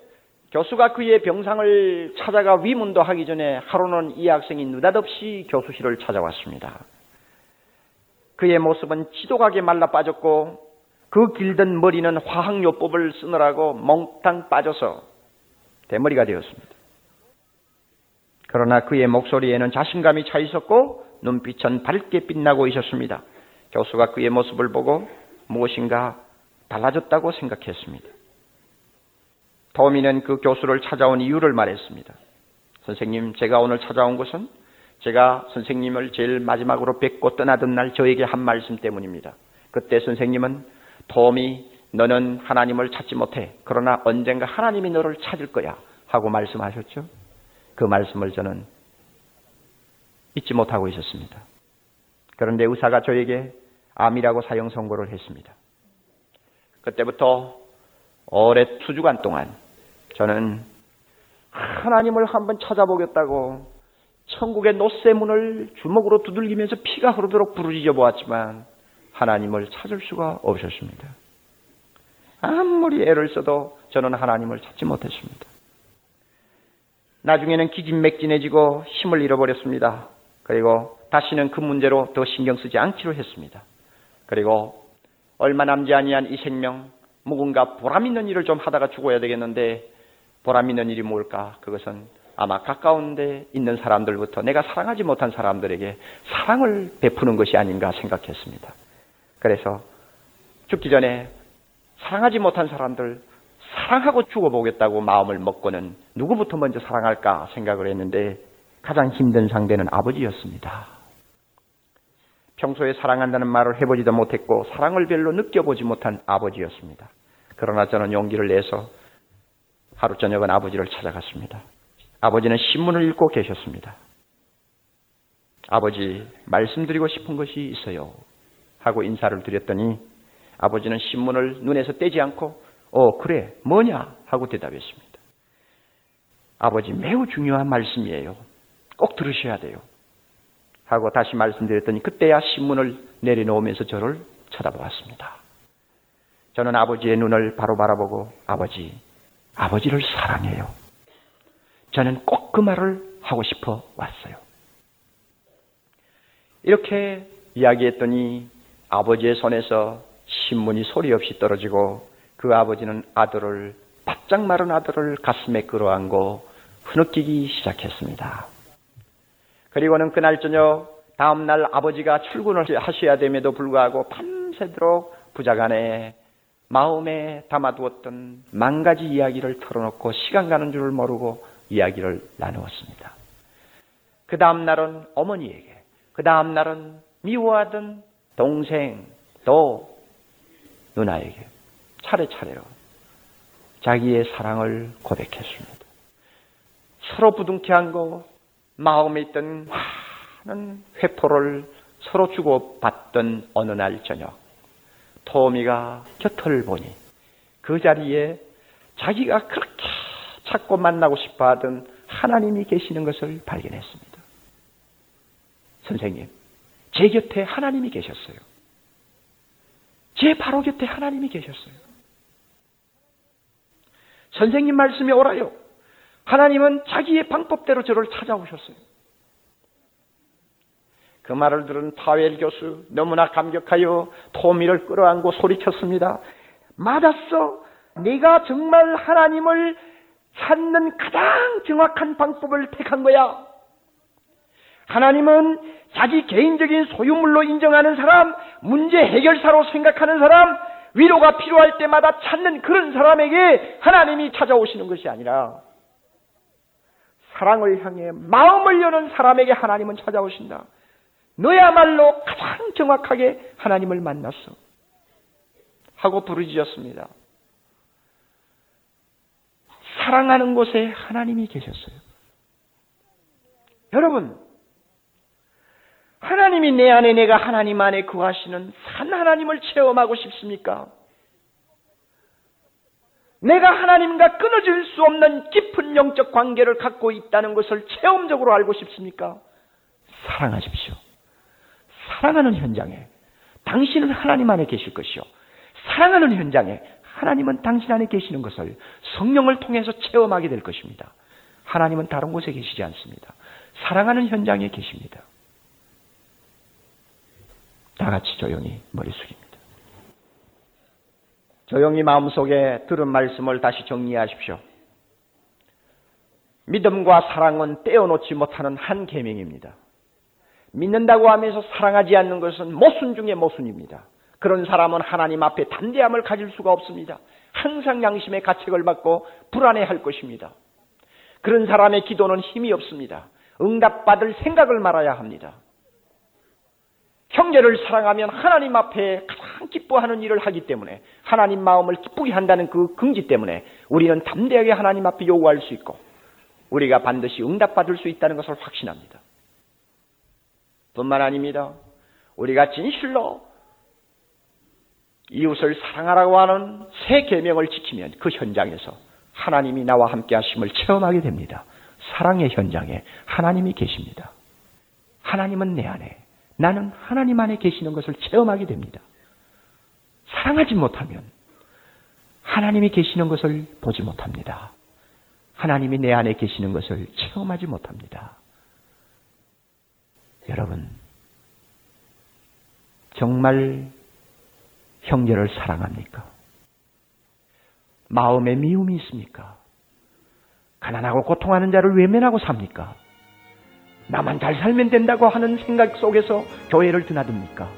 교수가 그의 병상을 찾아가 위문도 하기 전에 하루는 이 학생이 느닷없이 교수실을 찾아왔습니다. 그의 모습은 지독하게 말라 빠졌고 그 길던 머리는 화학요법을 쓰느라고 몽땅 빠져서 대머리가 되었습니다. 그러나 그의 목소리에는 자신감이 차 있었고 눈빛은 밝게 빛나고 있었습니다. 교수가 그의 모습을 보고 무엇인가 달라졌다고 생각했습니다. 도미는 그 교수를 찾아온 이유를 말했습니다. 선생님, 제가 오늘 찾아온 것은 제가 선생님을 제일 마지막으로 뵙고 떠나던 날 저에게 한 말씀 때문입니다. 그때 선생님은 톰이 너는 하나님을 찾지 못해. 그러나 언젠가 하나님이 너를 찾을 거야. 하고 말씀하셨죠. 그 말씀을 저는 잊지 못하고 있었습니다. 그런데 의사가 저에게 암이라고 사형 선고를 했습니다. 그때부터 오래 수주간 동안 저는 하나님을 한번 찾아보겠다고 천국의 노쇠 문을 주먹으로 두들기면서 피가 흐르도록 부르짖어 보았지만 하나님을 찾을 수가 없었습니다. 아무리 애를 써도 저는 하나님을 찾지 못했습니다. 나중에는 기진맥진해지고 힘을 잃어버렸습니다. 그리고 다시는 그 문제로 더 신경 쓰지 않기로 했습니다. 그리고 얼마 남지 아니한 이 생명 누군가 보람 있는 일을 좀 하다가 죽어야 되겠는데 보람 있는 일이 뭘까? 그것은 아마 가까운 데 있는 사람들부터 내가 사랑하지 못한 사람들에게 사랑을 베푸는 것이 아닌가 생각했습니다. 그래서 죽기 전에 사랑하지 못한 사람들 사랑하고 죽어보겠다고 마음을 먹고는 누구부터 먼저 사랑할까 생각을 했는데 가장 힘든 상대는 아버지였습니다. 평소에 사랑한다는 말을 해보지도 못했고 사랑을 별로 느껴보지 못한 아버지였습니다. 그러나 저는 용기를 내서 하루 저녁은 아버지를 찾아갔습니다. 아버지는 신문을 읽고 계셨습니다. 아버지, 말씀드리고 싶은 것이 있어요. 하고 인사를 드렸더니 아버지는 신문을 눈에서 떼지 않고, 어, 그래, 뭐냐? 하고 대답했습니다. 아버지, 매우 중요한 말씀이에요. 꼭 들으셔야 돼요. 하고 다시 말씀드렸더니 그때야 신문을 내려놓으면서 저를 쳐다보았습니다. 저는 아버지의 눈을 바로 바라보고 아버지, 아버지를 사랑해요. 저는 꼭 그 말을 하고 싶어 왔어요. 이렇게 이야기했더니 아버지의 손에서 신문이 소리 없이 떨어지고 그 아버지는 아들을 바짝 마른 아들을 가슴에 끌어안고 흐느끼기 시작했습니다. 그리고는 그날 저녁 다음날 아버지가 출근을 하셔야 됨에도 불구하고 밤새도록 부자간에 마음에 담아두었던 만 가지 이야기를 털어놓고 시간 가는 줄을 모르고 이야기를 나누었습니다. 그 다음 날은 어머니에게, 그 다음 날은 미워하던 동생, 또 누나에게 차례차례로 자기의 사랑을 고백했습니다. 서로 부둥켜한 거, 마음에 있던 많은 회포를 서로 주고받던 어느 날 저녁, 토미가 곁을 보니 그 자리에 자기가 그렇게 찾고 만나고 싶어 하던 하나님이 계시는 것을 발견했습니다. 선생님, 제 곁에 하나님이 계셨어요. 제 바로 곁에 하나님이 계셨어요. 선생님 말씀이 옳아요. 하나님은 자기의 방법대로 저를 찾아오셨어요. 그 말을 들은 파웰 교수 너무나 감격하여 토미를 끌어안고 소리쳤습니다. 맞았어. 네가 정말 하나님을 찾는 가장 정확한 방법을 택한 거야. 하나님은 자기 개인적인 소유물로 인정하는 사람, 문제 해결사로 생각하는 사람, 위로가 필요할 때마다 찾는 그런 사람에게 하나님이 찾아오시는 것이 아니라 사랑을 향해 마음을 여는 사람에게 하나님은 찾아오신다. 너야말로 가장 정확하게 하나님을 만났어. 하고 부르짖었습니다. 사랑하는 곳에 하나님이 계셨어요. 여러분, 하나님이 내 안에 내가 하나님 안에 구하시는 산 하나님을 체험하고 싶습니까? 내가 하나님과 끊어질 수 없는 깊은 영적 관계를 갖고 있다는 것을 체험적으로 알고 싶습니까? 사랑하십시오. 사랑하는 현장에 당신은 하나님 안에 계실 것이요. 사랑하는 현장에 하나님은 당신 안에 계시는 것을 성령을 통해서 체험하게 될 것입니다. 하나님은 다른 곳에 계시지 않습니다. 사랑하는 현장에 계십니다. 다 같이 조용히 머리 숙입니다. 조용히 마음속에 들은 말씀을 다시 정리하십시오. 믿음과 사랑은 떼어놓지 못하는 한 계명입니다. 믿는다고 하면서 사랑하지 않는 것은 모순 중의 모순입니다. 그런 사람은 하나님 앞에 담대함을 가질 수가 없습니다. 항상 양심의 가책을 받고 불안해 할 것입니다. 그런 사람의 기도는 힘이 없습니다. 응답받을 생각을 말아야 합니다. 형제를 사랑하면 하나님 앞에 가장 기뻐하는 일을 하기 때문에 하나님 마음을 기쁘게 한다는 그 긍지 때문에 우리는 담대하게 하나님 앞에 요구할 수 있고 우리가 반드시 응답받을 수 있다는 것을 확신합니다. 뿐만 아닙니다. 우리가 진실로 이웃을 사랑하라고 하는 새 계명을 지키면 그 현장에서 하나님이 나와 함께 하심을 체험하게 됩니다. 사랑의 현장에 하나님이 계십니다. 하나님은 내 안에, 나는 하나님 안에 계시는 것을 체험하게 됩니다. 사랑하지 못하면 하나님이 계시는 것을 보지 못합니다. 하나님이 내 안에 계시는 것을 체험하지 못합니다. 여러분, 정말 형제를 사랑합니까? 마음에 미움이 있습니까? 가난하고 고통하는 자를 외면하고 삽니까? 나만 잘 살면 된다고 하는 생각 속에서 교회를 드나듭니까?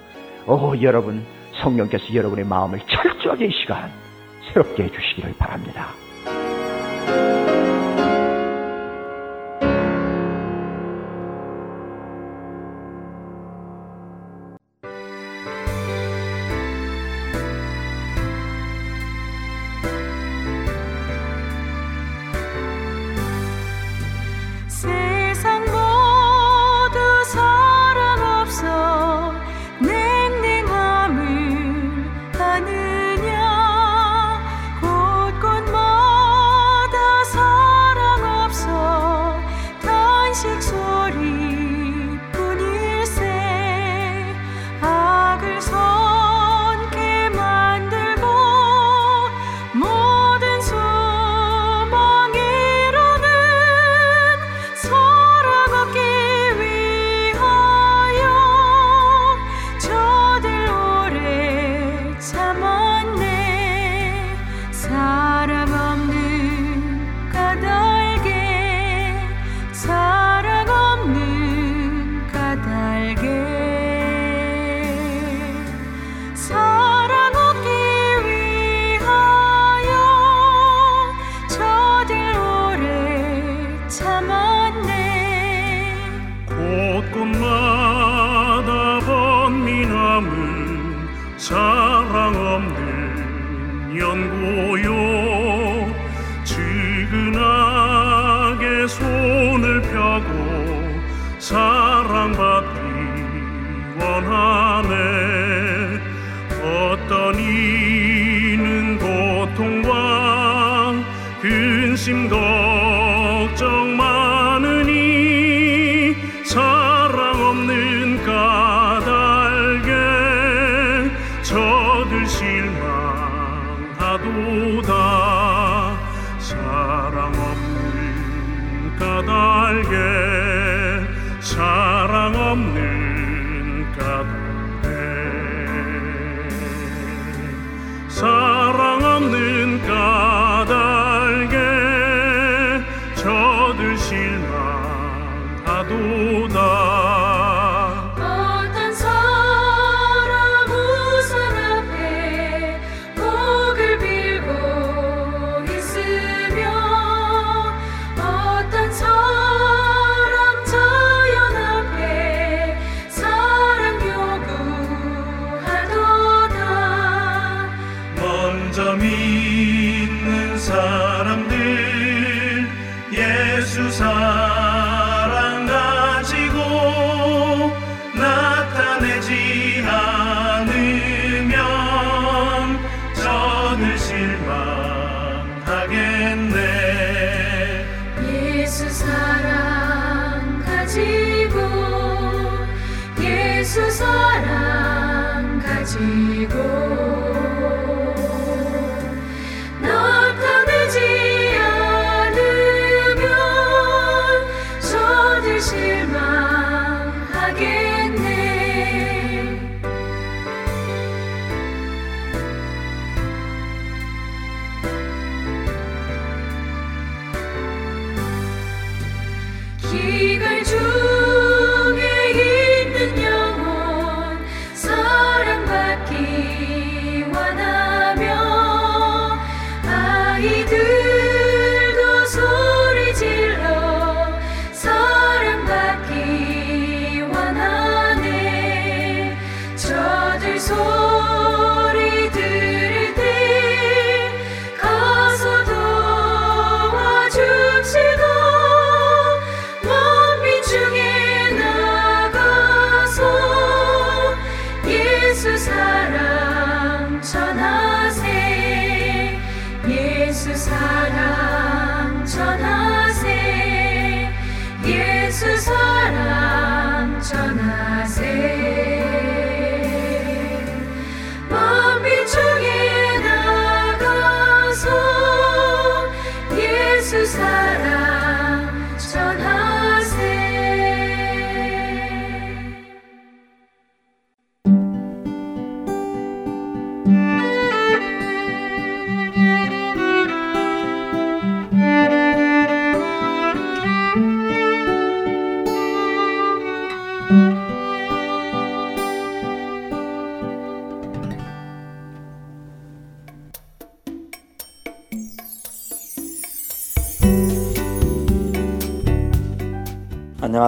오, 여러분, 성령께서 여러분의 마음을 철저하게 이 시간 새롭게 해주시기를 바랍니다.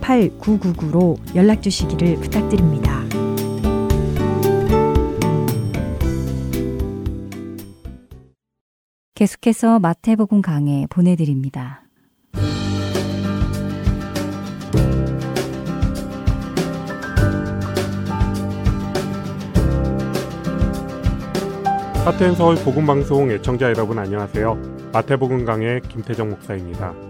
8999로 연락 주시기를 부탁드립니다. 계속해서 마태복음 강해 보내드립니다. 하트앤 서울 복음방송 애청자 여러분 안녕하세요. 마태복음 강의 김태정 목사입니다.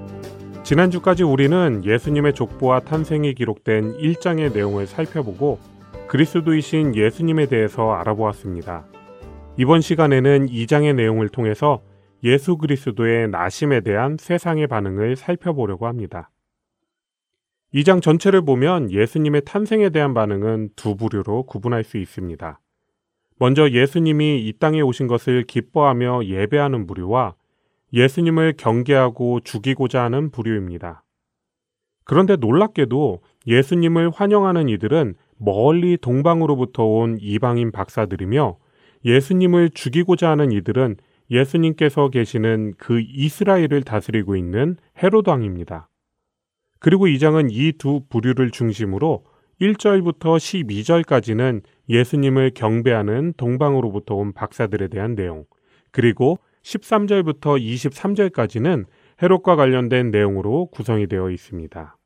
지난주까지 우리는 예수님의 족보와 탄생이 기록된 1장의 내용을 살펴보고 그리스도이신 예수님에 대해서 알아보았습니다. 이번 시간에는 2장의 내용을 통해서 예수 그리스도의 나심에 대한 세상의 반응을 살펴보려고 합니다. 2장 전체를 보면 예수님의 탄생에 대한 반응은 두 부류로 구분할 수 있습니다. 먼저 예수님이 이 땅에 오신 것을 기뻐하며 예배하는 부류와 예수님을 경계하고 죽이고자 하는 부류입니다. 그런데 놀랍게도 예수님을 환영하는 이들은 멀리 동방으로부터 온 이방인 박사들이며 예수님을 죽이고자 하는 이들은 예수님께서 계시는 그 이스라엘을 다스리고 있는 헤로당입니다. 그리고 이 장은 이 두 부류를 중심으로 1절부터 12절까지는 예수님을 경배하는 동방으로부터 온 박사들에 대한 내용, 그리고 13절부터 23절까지는 헤롯과 관련된 내용으로 구성이 되어 있습니다.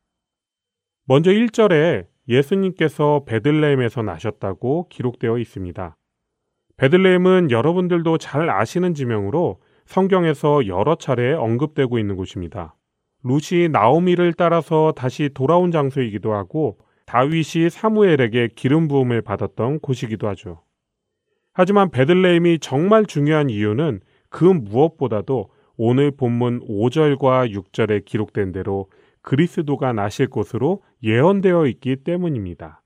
먼저 1절에 예수님께서 베들레헴에서 나셨다고 기록되어 있습니다. 베들레헴은 여러분들도 잘 아시는 지명으로 성경에서 여러 차례 언급되고 있는 곳입니다. 루시 나오미를 따라서 다시 돌아온 장소이기도 하고 다윗이 사무엘에게 기름 부음을 받았던 곳이기도 하죠. 하지만 베들레헴이 정말 중요한 이유는 그 무엇보다도 오늘 본문 5절과 6절에 기록된 대로 그리스도가 나실 곳으로 예언되어 있기 때문입니다.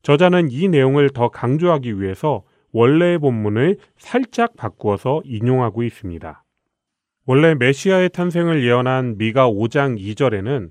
저자는 이 내용을 더 강조하기 위해서 원래의 본문을 살짝 바꾸어서 인용하고 있습니다. 원래 메시아의 탄생을 예언한 미가 5장 2절에는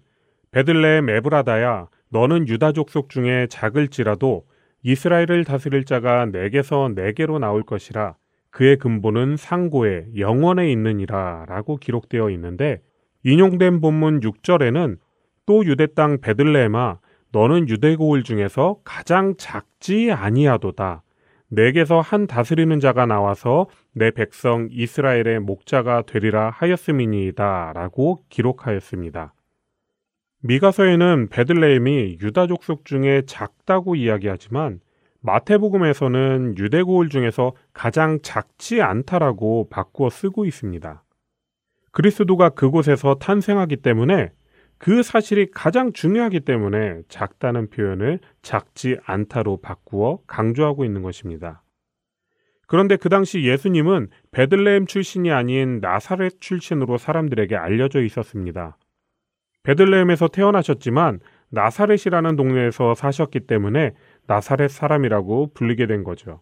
베들레헴 에브라다야 너는 유다 족속 중에 작을지라도 이스라엘을 다스릴 자가 내게서 내게로 나올 것이라 그의 근본은 상고에 영원에 있느니라 라고 기록되어 있는데 인용된 본문 6절에는 또 유대 땅 베들레헴아 너는 유대 고을 중에서 가장 작지 아니하도다. 내게서 한 다스리는 자가 나와서 내 백성 이스라엘의 목자가 되리라 하였음이니이다 라고 기록하였습니다. 미가서에는 베들레헴이 유다 족 속 중에 작다고 이야기하지만 마태복음에서는 유대 고을 중에서 가장 작지 않다라고 바꾸어 쓰고 있습니다. 그리스도가 그곳에서 탄생하기 때문에 그 사실이 가장 중요하기 때문에 작다는 표현을 작지 않다로 바꾸어 강조하고 있는 것입니다. 그런데 그 당시 예수님은 베들레헴 출신이 아닌 나사렛 출신으로 사람들에게 알려져 있었습니다. 베들레헴에서 태어나셨지만 나사렛이라는 동네에서 사셨기 때문에 나사렛 사람이라고 불리게 된 거죠.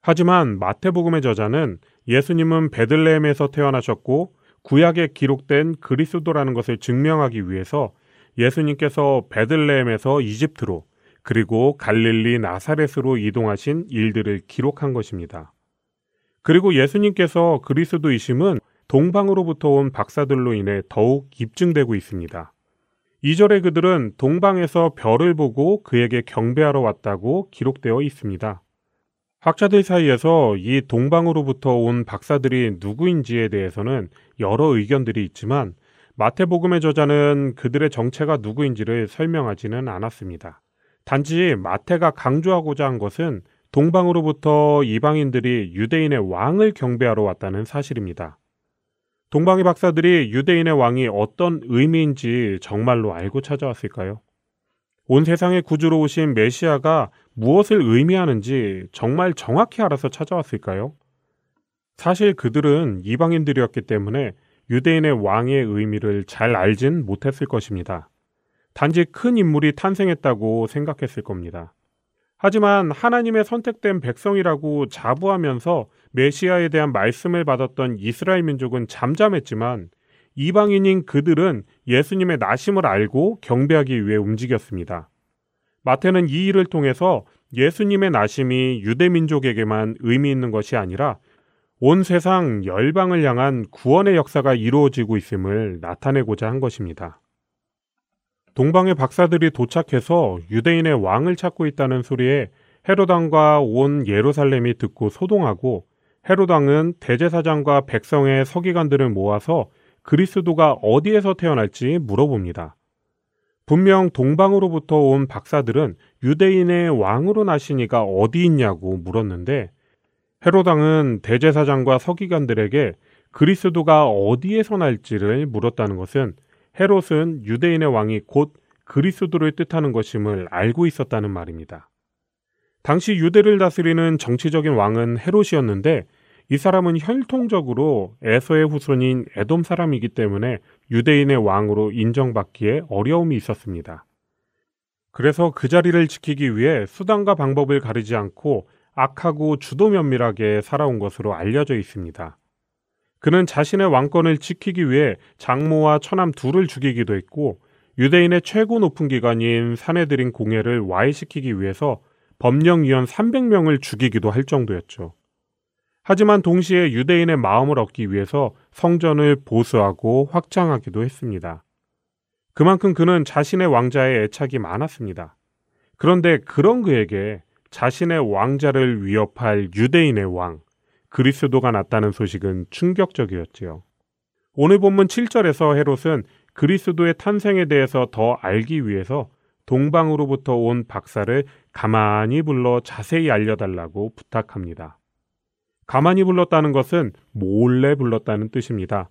하지만 마태복음의 저자는 예수님은 베들레헴에서 태어나셨고 구약에 기록된 그리스도라는 것을 증명하기 위해서 예수님께서 베들레헴에서 이집트로 그리고 갈릴리 나사렛으로 이동하신 일들을 기록한 것입니다. 그리고 예수님께서 그리스도이심은 동방으로부터 온 박사들로 인해 더욱 입증되고 있습니다. 2절에 그들은 동방에서 별을 보고 그에게 경배하러 왔다고 기록되어 있습니다. 학자들 사이에서 이 동방으로부터 온 박사들이 누구인지에 대해서는 여러 의견들이 있지만 마태복음의 저자는 그들의 정체가 누구인지를 설명하지는 않았습니다. 단지 마태가 강조하고자 한 것은 동방으로부터 이방인들이 유대인의 왕을 경배하러 왔다는 사실입니다. 동방의 박사들이 유대인의 왕이 어떤 의미인지 정말로 알고 찾아왔을까요? 온 세상의 구주로 오신 메시아가 무엇을 의미하는지 정말 정확히 알아서 찾아왔을까요? 사실 그들은 이방인들이었기 때문에 유대인의 왕의 의미를 잘 알진 못했을 것입니다. 단지 큰 인물이 탄생했다고 생각했을 겁니다. 하지만 하나님의 선택된 백성이라고 자부하면서 메시아에 대한 말씀을 받았던 이스라엘 민족은 잠잠했지만 이방인인 그들은 예수님의 나심을 알고 경배하기 위해 움직였습니다. 마태는 이 일을 통해서 예수님의 나심이 유대 민족에게만 의미 있는 것이 아니라 온 세상 열방을 향한 구원의 역사가 이루어지고 있음을 나타내고자 한 것입니다. 동방의 박사들이 도착해서 유대인의 왕을 찾고 있다는 소리에 헤로당과 온 예루살렘이 듣고 소동하고 헤로당은 대제사장과 백성의 서기관들을 모아서 그리스도가 어디에서 태어날지 물어봅니다. 분명 동방으로부터 온 박사들은 유대인의 왕으로 나시니가 어디 있냐고 물었는데 헤로당은 대제사장과 서기관들에게 그리스도가 어디에서 날지를 물었다는 것은 헤롯은 유대인의 왕이 곧 그리스도를 뜻하는 것임을 알고 있었다는 말입니다. 당시 유대를 다스리는 정치적인 왕은 헤롯이었는데 이 사람은 혈통적으로 에서의 후손인 에돔 사람이기 때문에 유대인의 왕으로 인정받기에 어려움이 있었습니다. 그래서 그 자리를 지키기 위해 수단과 방법을 가리지 않고 악하고 주도 면밀하게 살아온 것으로 알려져 있습니다. 그는 자신의 왕권을 지키기 위해 장모와 처남 둘을 죽이기도 했고 유대인의 최고 높은 기관인 사내들인 공회를 와해시키기 위해서 법령위원 300명을 죽이기도 할 정도였죠. 하지만 동시에 유대인의 마음을 얻기 위해서 성전을 보수하고 확장하기도 했습니다. 그만큼 그는 자신의 왕자의 애착이 많았습니다. 그런데 그런 그에게 자신의 왕자를 위협할 유대인의 왕, 그리스도가 났다는 소식은 충격적이었지요. 오늘 본문 7절에서 헤롯은 그리스도의 탄생에 대해서 더 알기 위해서 동방으로부터 온 박사를 가만히 불러 자세히 알려달라고 부탁합니다. 가만히 불렀다는 것은 몰래 불렀다는 뜻입니다.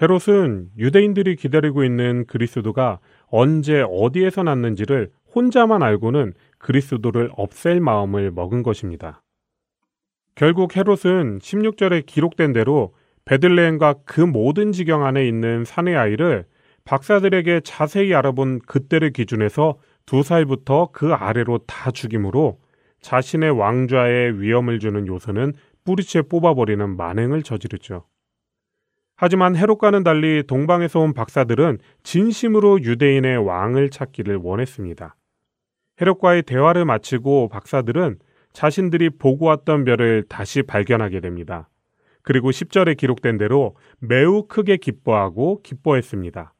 헤롯은 유대인들이 기다리고 있는 그리스도가 언제 어디에서 났는지를 혼자만 알고는 그리스도를 없앨 마음을 먹은 것입니다. 결국 헤롯은 16절에 기록된 대로 베들레헴과 그 모든 지경 안에 있는 사내 아이를 박사들에게 자세히 알아본 그때를 기준해서 두 살부터 그 아래로 다 죽임으로 자신의 왕좌에 위험을 주는 요소는 뿌리채 뽑아버리는 만행을 저지르죠. 하지만 헤롯과는 달리 동방에서 온 박사들은 진심으로 유대인의 왕을 찾기를 원했습니다. 헤롯과의 대화를 마치고 박사들은 자신들이 보고 왔던 별을 다시 발견하게 됩니다. 그리고 10절에 기록된 대로 매우 크게 기뻐하고 기뻐했습니다.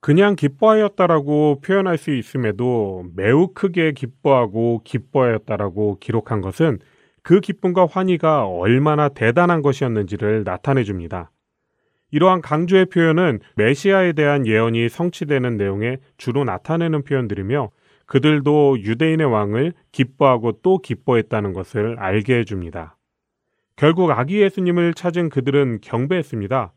그냥 기뻐하였다라고 표현할 수 있음에도 매우 크게 기뻐하고 기뻐하였다라고 기록한 것은 그 기쁨과 환희가 얼마나 대단한 것이었는지를 나타내 줍니다. 이러한 강조의 표현은 메시아에 대한 예언이 성취되는 내용에 주로 나타내는 표현들이며 그들도 유대인의 왕을 기뻐하고 또 기뻐했다는 것을 알게 해줍니다. 결국 아기 예수님을 찾은 그들은 경배했습니다.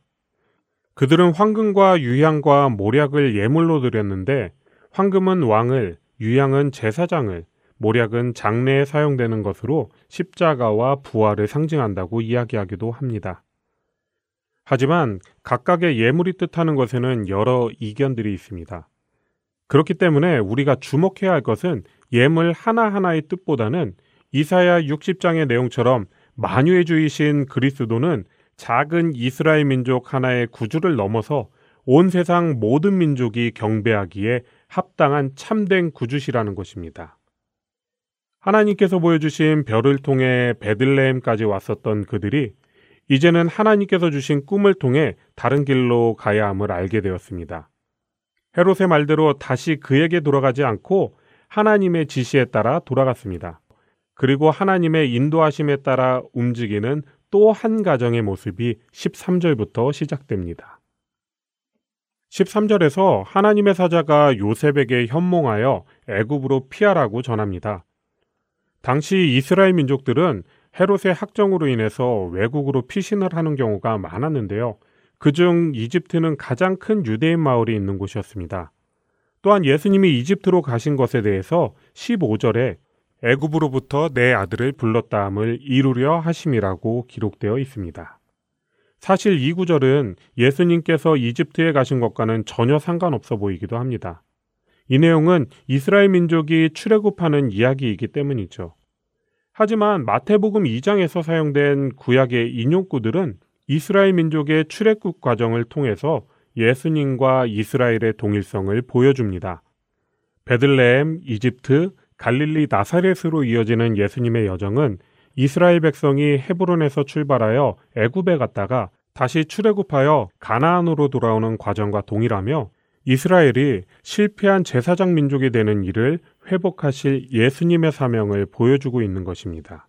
그들은 황금과 유향과 모략을 예물로 드렸는데 황금은 왕을, 유향은 제사장을, 모략은 장례에 사용되는 것으로 십자가와 부활을 상징한다고 이야기하기도 합니다. 하지만 각각의 예물이 뜻하는 것에는 여러 이견들이 있습니다. 그렇기 때문에 우리가 주목해야 할 것은 예물 하나하나의 뜻보다는 이사야 60장의 내용처럼 만유의 주이신 그리스도는 작은 이스라엘 민족 하나의 구주를 넘어서 온 세상 모든 민족이 경배하기에 합당한 참된 구주시라는 것입니다. 하나님께서 보여주신 별을 통해 베들레헴까지 왔었던 그들이 이제는 하나님께서 주신 꿈을 통해 다른 길로 가야 함을 알게 되었습니다. 헤롯의 말대로 다시 그에게 돌아가지 않고 하나님의 지시에 따라 돌아갔습니다. 그리고 하나님의 인도하심에 따라 움직이는 또 한 가정의 모습이 13절부터 시작됩니다. 13절에서 하나님의 사자가 요셉에게 현몽하여 애굽으로 피하라고 전합니다. 당시 이스라엘 민족들은 헤롯의 학정으로 인해서 외국으로 피신을 하는 경우가 많았는데요. 그중 이집트는 가장 큰 유대인 마을이 있는 곳이었습니다. 또한 예수님이 이집트로 가신 것에 대해서 15절에 애굽으로부터 내 아들을 불렀다함을 이루려 하심이라고 기록되어 있습니다. 사실 이 구절은 예수님께서 이집트에 가신 것과는 전혀 상관없어 보이기도 합니다. 이 내용은 이스라엘 민족이 출애굽하는 이야기이기 때문이죠. 하지만 마태복음 2장에서 사용된 구약의 인용구들은 이스라엘 민족의 출애굽 과정을 통해서 예수님과 이스라엘의 동일성을 보여줍니다. 베들레헴, 이집트, 갈릴리 나사렛으로 이어지는 예수님의 여정은 이스라엘 백성이 헤브론에서 출발하여 애굽에 갔다가 다시 출애굽하여 가나안으로 돌아오는 과정과 동일하며 이스라엘이 실패한 제사장 민족이 되는 일을 회복하실 예수님의 사명을 보여주고 있는 것입니다.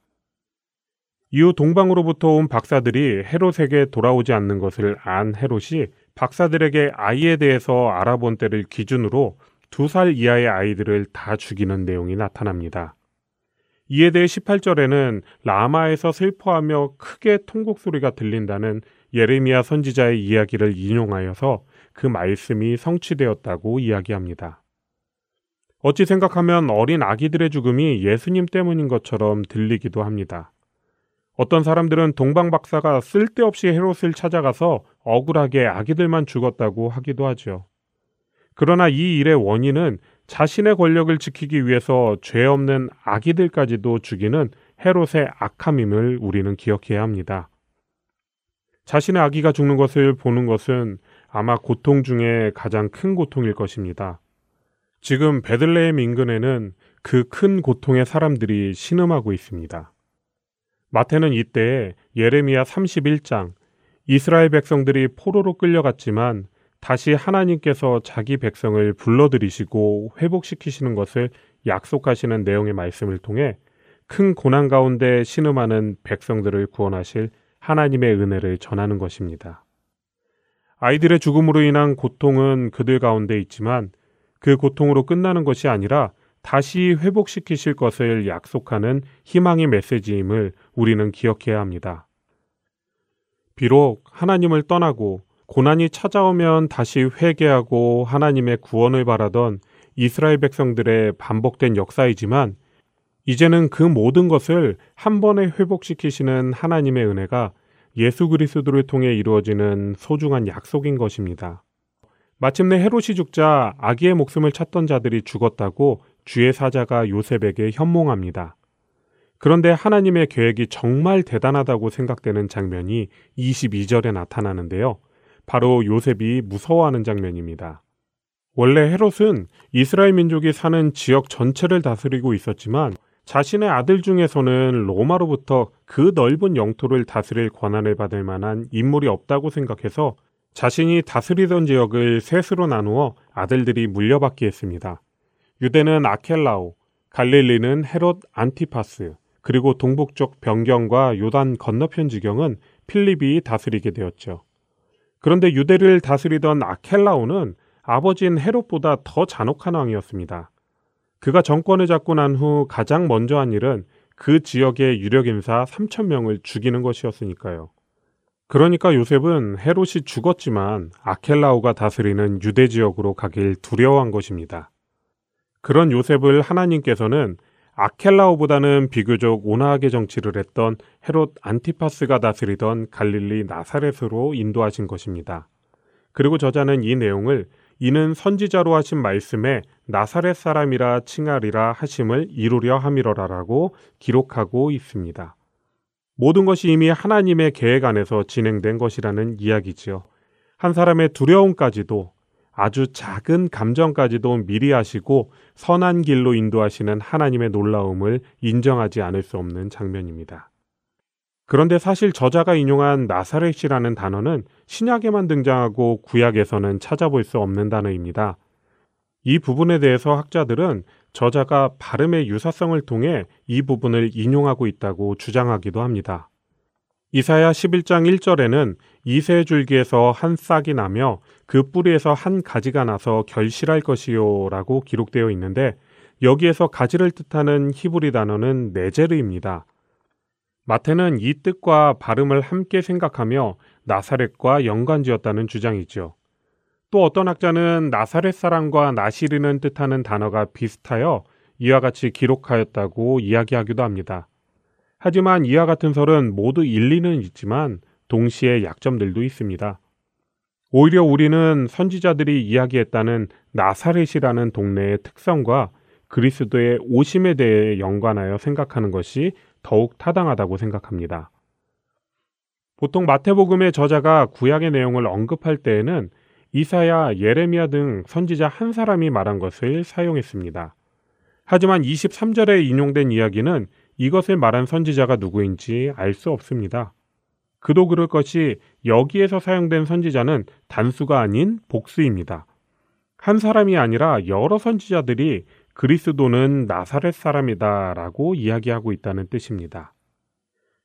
이후 동방으로부터 온 박사들이 헤롯에게 돌아오지 않는 것을 안 헤롯이 박사들에게 아이에 대해서 알아본 때를 기준으로 두 살 이하의 아이들을 다 죽이는 내용이 나타납니다. 이에 대해 18절에는 라마에서 슬퍼하며 크게 통곡 소리가 들린다는 예레미야 선지자의 이야기를 인용하여서 그 말씀이 성취되었다고 이야기합니다. 어찌 생각하면 어린 아기들의 죽음이 예수님 때문인 것처럼 들리기도 합니다. 어떤 사람들은 동방 박사가 쓸데없이 헤롯을 찾아가서 억울하게 아기들만 죽었다고 하기도 하죠. 그러나 이 일의 원인은 자신의 권력을 지키기 위해서 죄 없는 아기들까지도 죽이는 헤롯의 악함임을 우리는 기억해야 합니다. 자신의 아기가 죽는 것을 보는 것은 아마 고통 중에 가장 큰 고통일 것입니다. 지금 베들레헴 인근에는 그 큰 고통의 사람들이 신음하고 있습니다. 마태는 이때 예레미야 31장 이스라엘 백성들이 포로로 끌려갔지만 다시 하나님께서 자기 백성을 불러들이시고 회복시키시는 것을 약속하시는 내용의 말씀을 통해 큰 고난 가운데 신음하는 백성들을 구원하실 하나님의 은혜를 전하는 것입니다. 아이들의 죽음으로 인한 고통은 그들 가운데 있지만 그 고통으로 끝나는 것이 아니라 다시 회복시키실 것을 약속하는 희망의 메시지임을 우리는 기억해야 합니다. 비록 하나님을 떠나고 고난이 찾아오면 다시 회개하고 하나님의 구원을 바라던 이스라엘 백성들의 반복된 역사이지만 이제는 그 모든 것을 한 번에 회복시키시는 하나님의 은혜가 예수 그리스도를 통해 이루어지는 소중한 약속인 것입니다. 마침내 헤롯이 죽자 아기의 목숨을 찾던 자들이 죽었다고 주의 사자가 요셉에게 현몽합니다. 그런데 하나님의 계획이 정말 대단하다고 생각되는 장면이 22절에 나타나는데요. 바로 요셉이 무서워하는 장면입니다. 원래 헤롯은 이스라엘 민족이 사는 지역 전체를 다스리고 있었지만 자신의 아들 중에서는 로마로부터 그 넓은 영토를 다스릴 권한을 받을 만한 인물이 없다고 생각해서 자신이 다스리던 지역을 셋으로 나누어 아들들이 물려받게 했습니다. 유대는 아켈라오, 갈릴리는 헤롯 안티파스, 그리고 동북쪽 변경과 요단 건너편 지경은 필립이 다스리게 되었죠. 그런데 유대를 다스리던 아켈라오는 아버지인 헤롯보다 더 잔혹한 왕이었습니다. 그가 정권을 잡고 난 후 가장 먼저 한 일은 그 지역의 유력 인사 3천 명을 죽이는 것이었으니까요. 그러니까 요셉은 헤롯이 죽었지만 아켈라오가 다스리는 유대 지역으로 가길 두려워한 것입니다. 그런 요셉을 하나님께서는 아켈라오보다는 비교적 온화하게 정치를 했던 헤롯 안티파스가 다스리던 갈릴리 나사렛으로 인도하신 것입니다. 그리고 저자는 이 내용을 이는 선지자로 하신 말씀에 나사렛 사람이라 칭하리라 하심을 이루려 함이로라라고 기록하고 있습니다. 모든 것이 이미 하나님의 계획 안에서 진행된 것이라는 이야기지요. 한 사람의 두려움까지도 아주 작은 감정까지도 미리 하시고 선한 길로 인도하시는 하나님의 놀라움을 인정하지 않을 수 없는 장면입니다. 그런데 사실 저자가 인용한 나사렛이라는 단어는 신약에만 등장하고 구약에서는 찾아볼 수 없는 단어입니다. 이 부분에 대해서 학자들은 저자가 발음의 유사성을 통해 이 부분을 인용하고 있다고 주장하기도 합니다. 이사야 11장 1절에는 이세 줄기에서 한 싹이 나며 그 뿌리에서 한 가지가 나서 결실할 것이요 라고 기록되어 있는데 여기에서 가지를 뜻하는 히브리 단어는 네제르입니다. 마태는 이 뜻과 발음을 함께 생각하며 나사렛과 연관지었다는 주장이죠. 또 어떤 학자는 나사렛 사람과 나시르는 뜻하는 단어가 비슷하여 이와 같이 기록하였다고 이야기하기도 합니다. 하지만 이와 같은 설은 모두 일리는 있지만 동시에 약점들도 있습니다. 오히려 우리는 선지자들이 이야기했다는 나사렛이라는 동네의 특성과 그리스도의 오심에 대해 연관하여 생각하는 것이 더욱 타당하다고 생각합니다. 보통 마태복음의 저자가 구약의 내용을 언급할 때에는 이사야, 예레미야 등 선지자 한 사람이 말한 것을 사용했습니다. 하지만 23절에 인용된 이야기는 이것을 말한 선지자가 누구인지 알 수 없습니다. 그도 그럴 것이 여기에서 사용된 선지자는 단수가 아닌 복수입니다. 한 사람이 아니라 여러 선지자들이 그리스도는 나사렛 사람이다 라고 이야기하고 있다는 뜻입니다.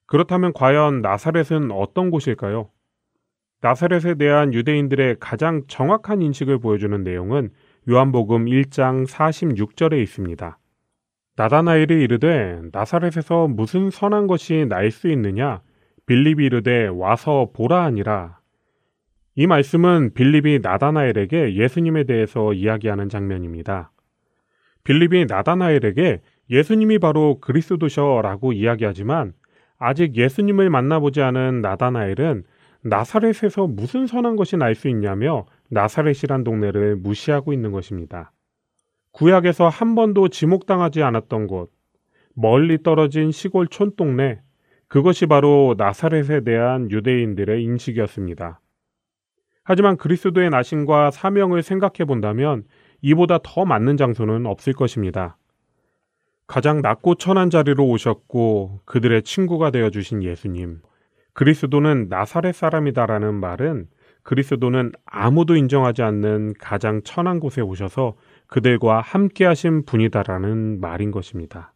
그렇다면 과연 나사렛은 어떤 곳일까요? 나사렛에 대한 유대인들의 가장 정확한 인식을 보여주는 내용은 요한복음 1장 46절에 있습니다. 나다나엘이 이르되 나사렛에서 무슨 선한 것이 날 수 있느냐 빌립이 이르되 와서 보라 하니라. 이 말씀은 빌립이 나다나엘에게 예수님에 대해서 이야기하는 장면입니다. 빌립이 나다나엘에게 예수님이 바로 그리스도셔라고 이야기하지만 아직 예수님을 만나보지 않은 나다나엘은 나사렛에서 무슨 선한 것이 날 수 있냐며 나사렛이란 동네를 무시하고 있는 것입니다. 구약에서 한 번도 지목당하지 않았던 곳, 멀리 떨어진 시골 촌동네, 그것이 바로 나사렛에 대한 유대인들의 인식이었습니다. 하지만 그리스도의 나신과 사명을 생각해 본다면 이보다 더 맞는 장소는 없을 것입니다. 가장 낮고 천한 자리로 오셨고 그들의 친구가 되어 주신 예수님. 그리스도는 나사렛 사람이다라는 말은 그리스도는 아무도 인정하지 않는 가장 천한 곳에 오셔서 그들과 함께 하신 분이다라는 말인 것입니다.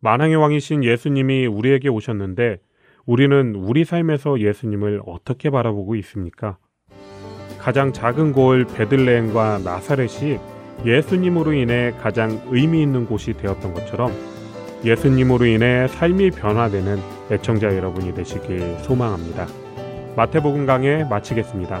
만왕의 왕이신 예수님이 우리에게 오셨는데 우리는 우리 삶에서 예수님을 어떻게 바라보고 있습니까? 가장 작은 골 베들레헴과 나사렛이 예수님으로 인해 가장 의미 있는 곳이 되었던 것처럼 예수님으로 인해 삶이 변화되는 애청자 여러분이 되시길 소망합니다. 마태복음 강해 마치겠습니다.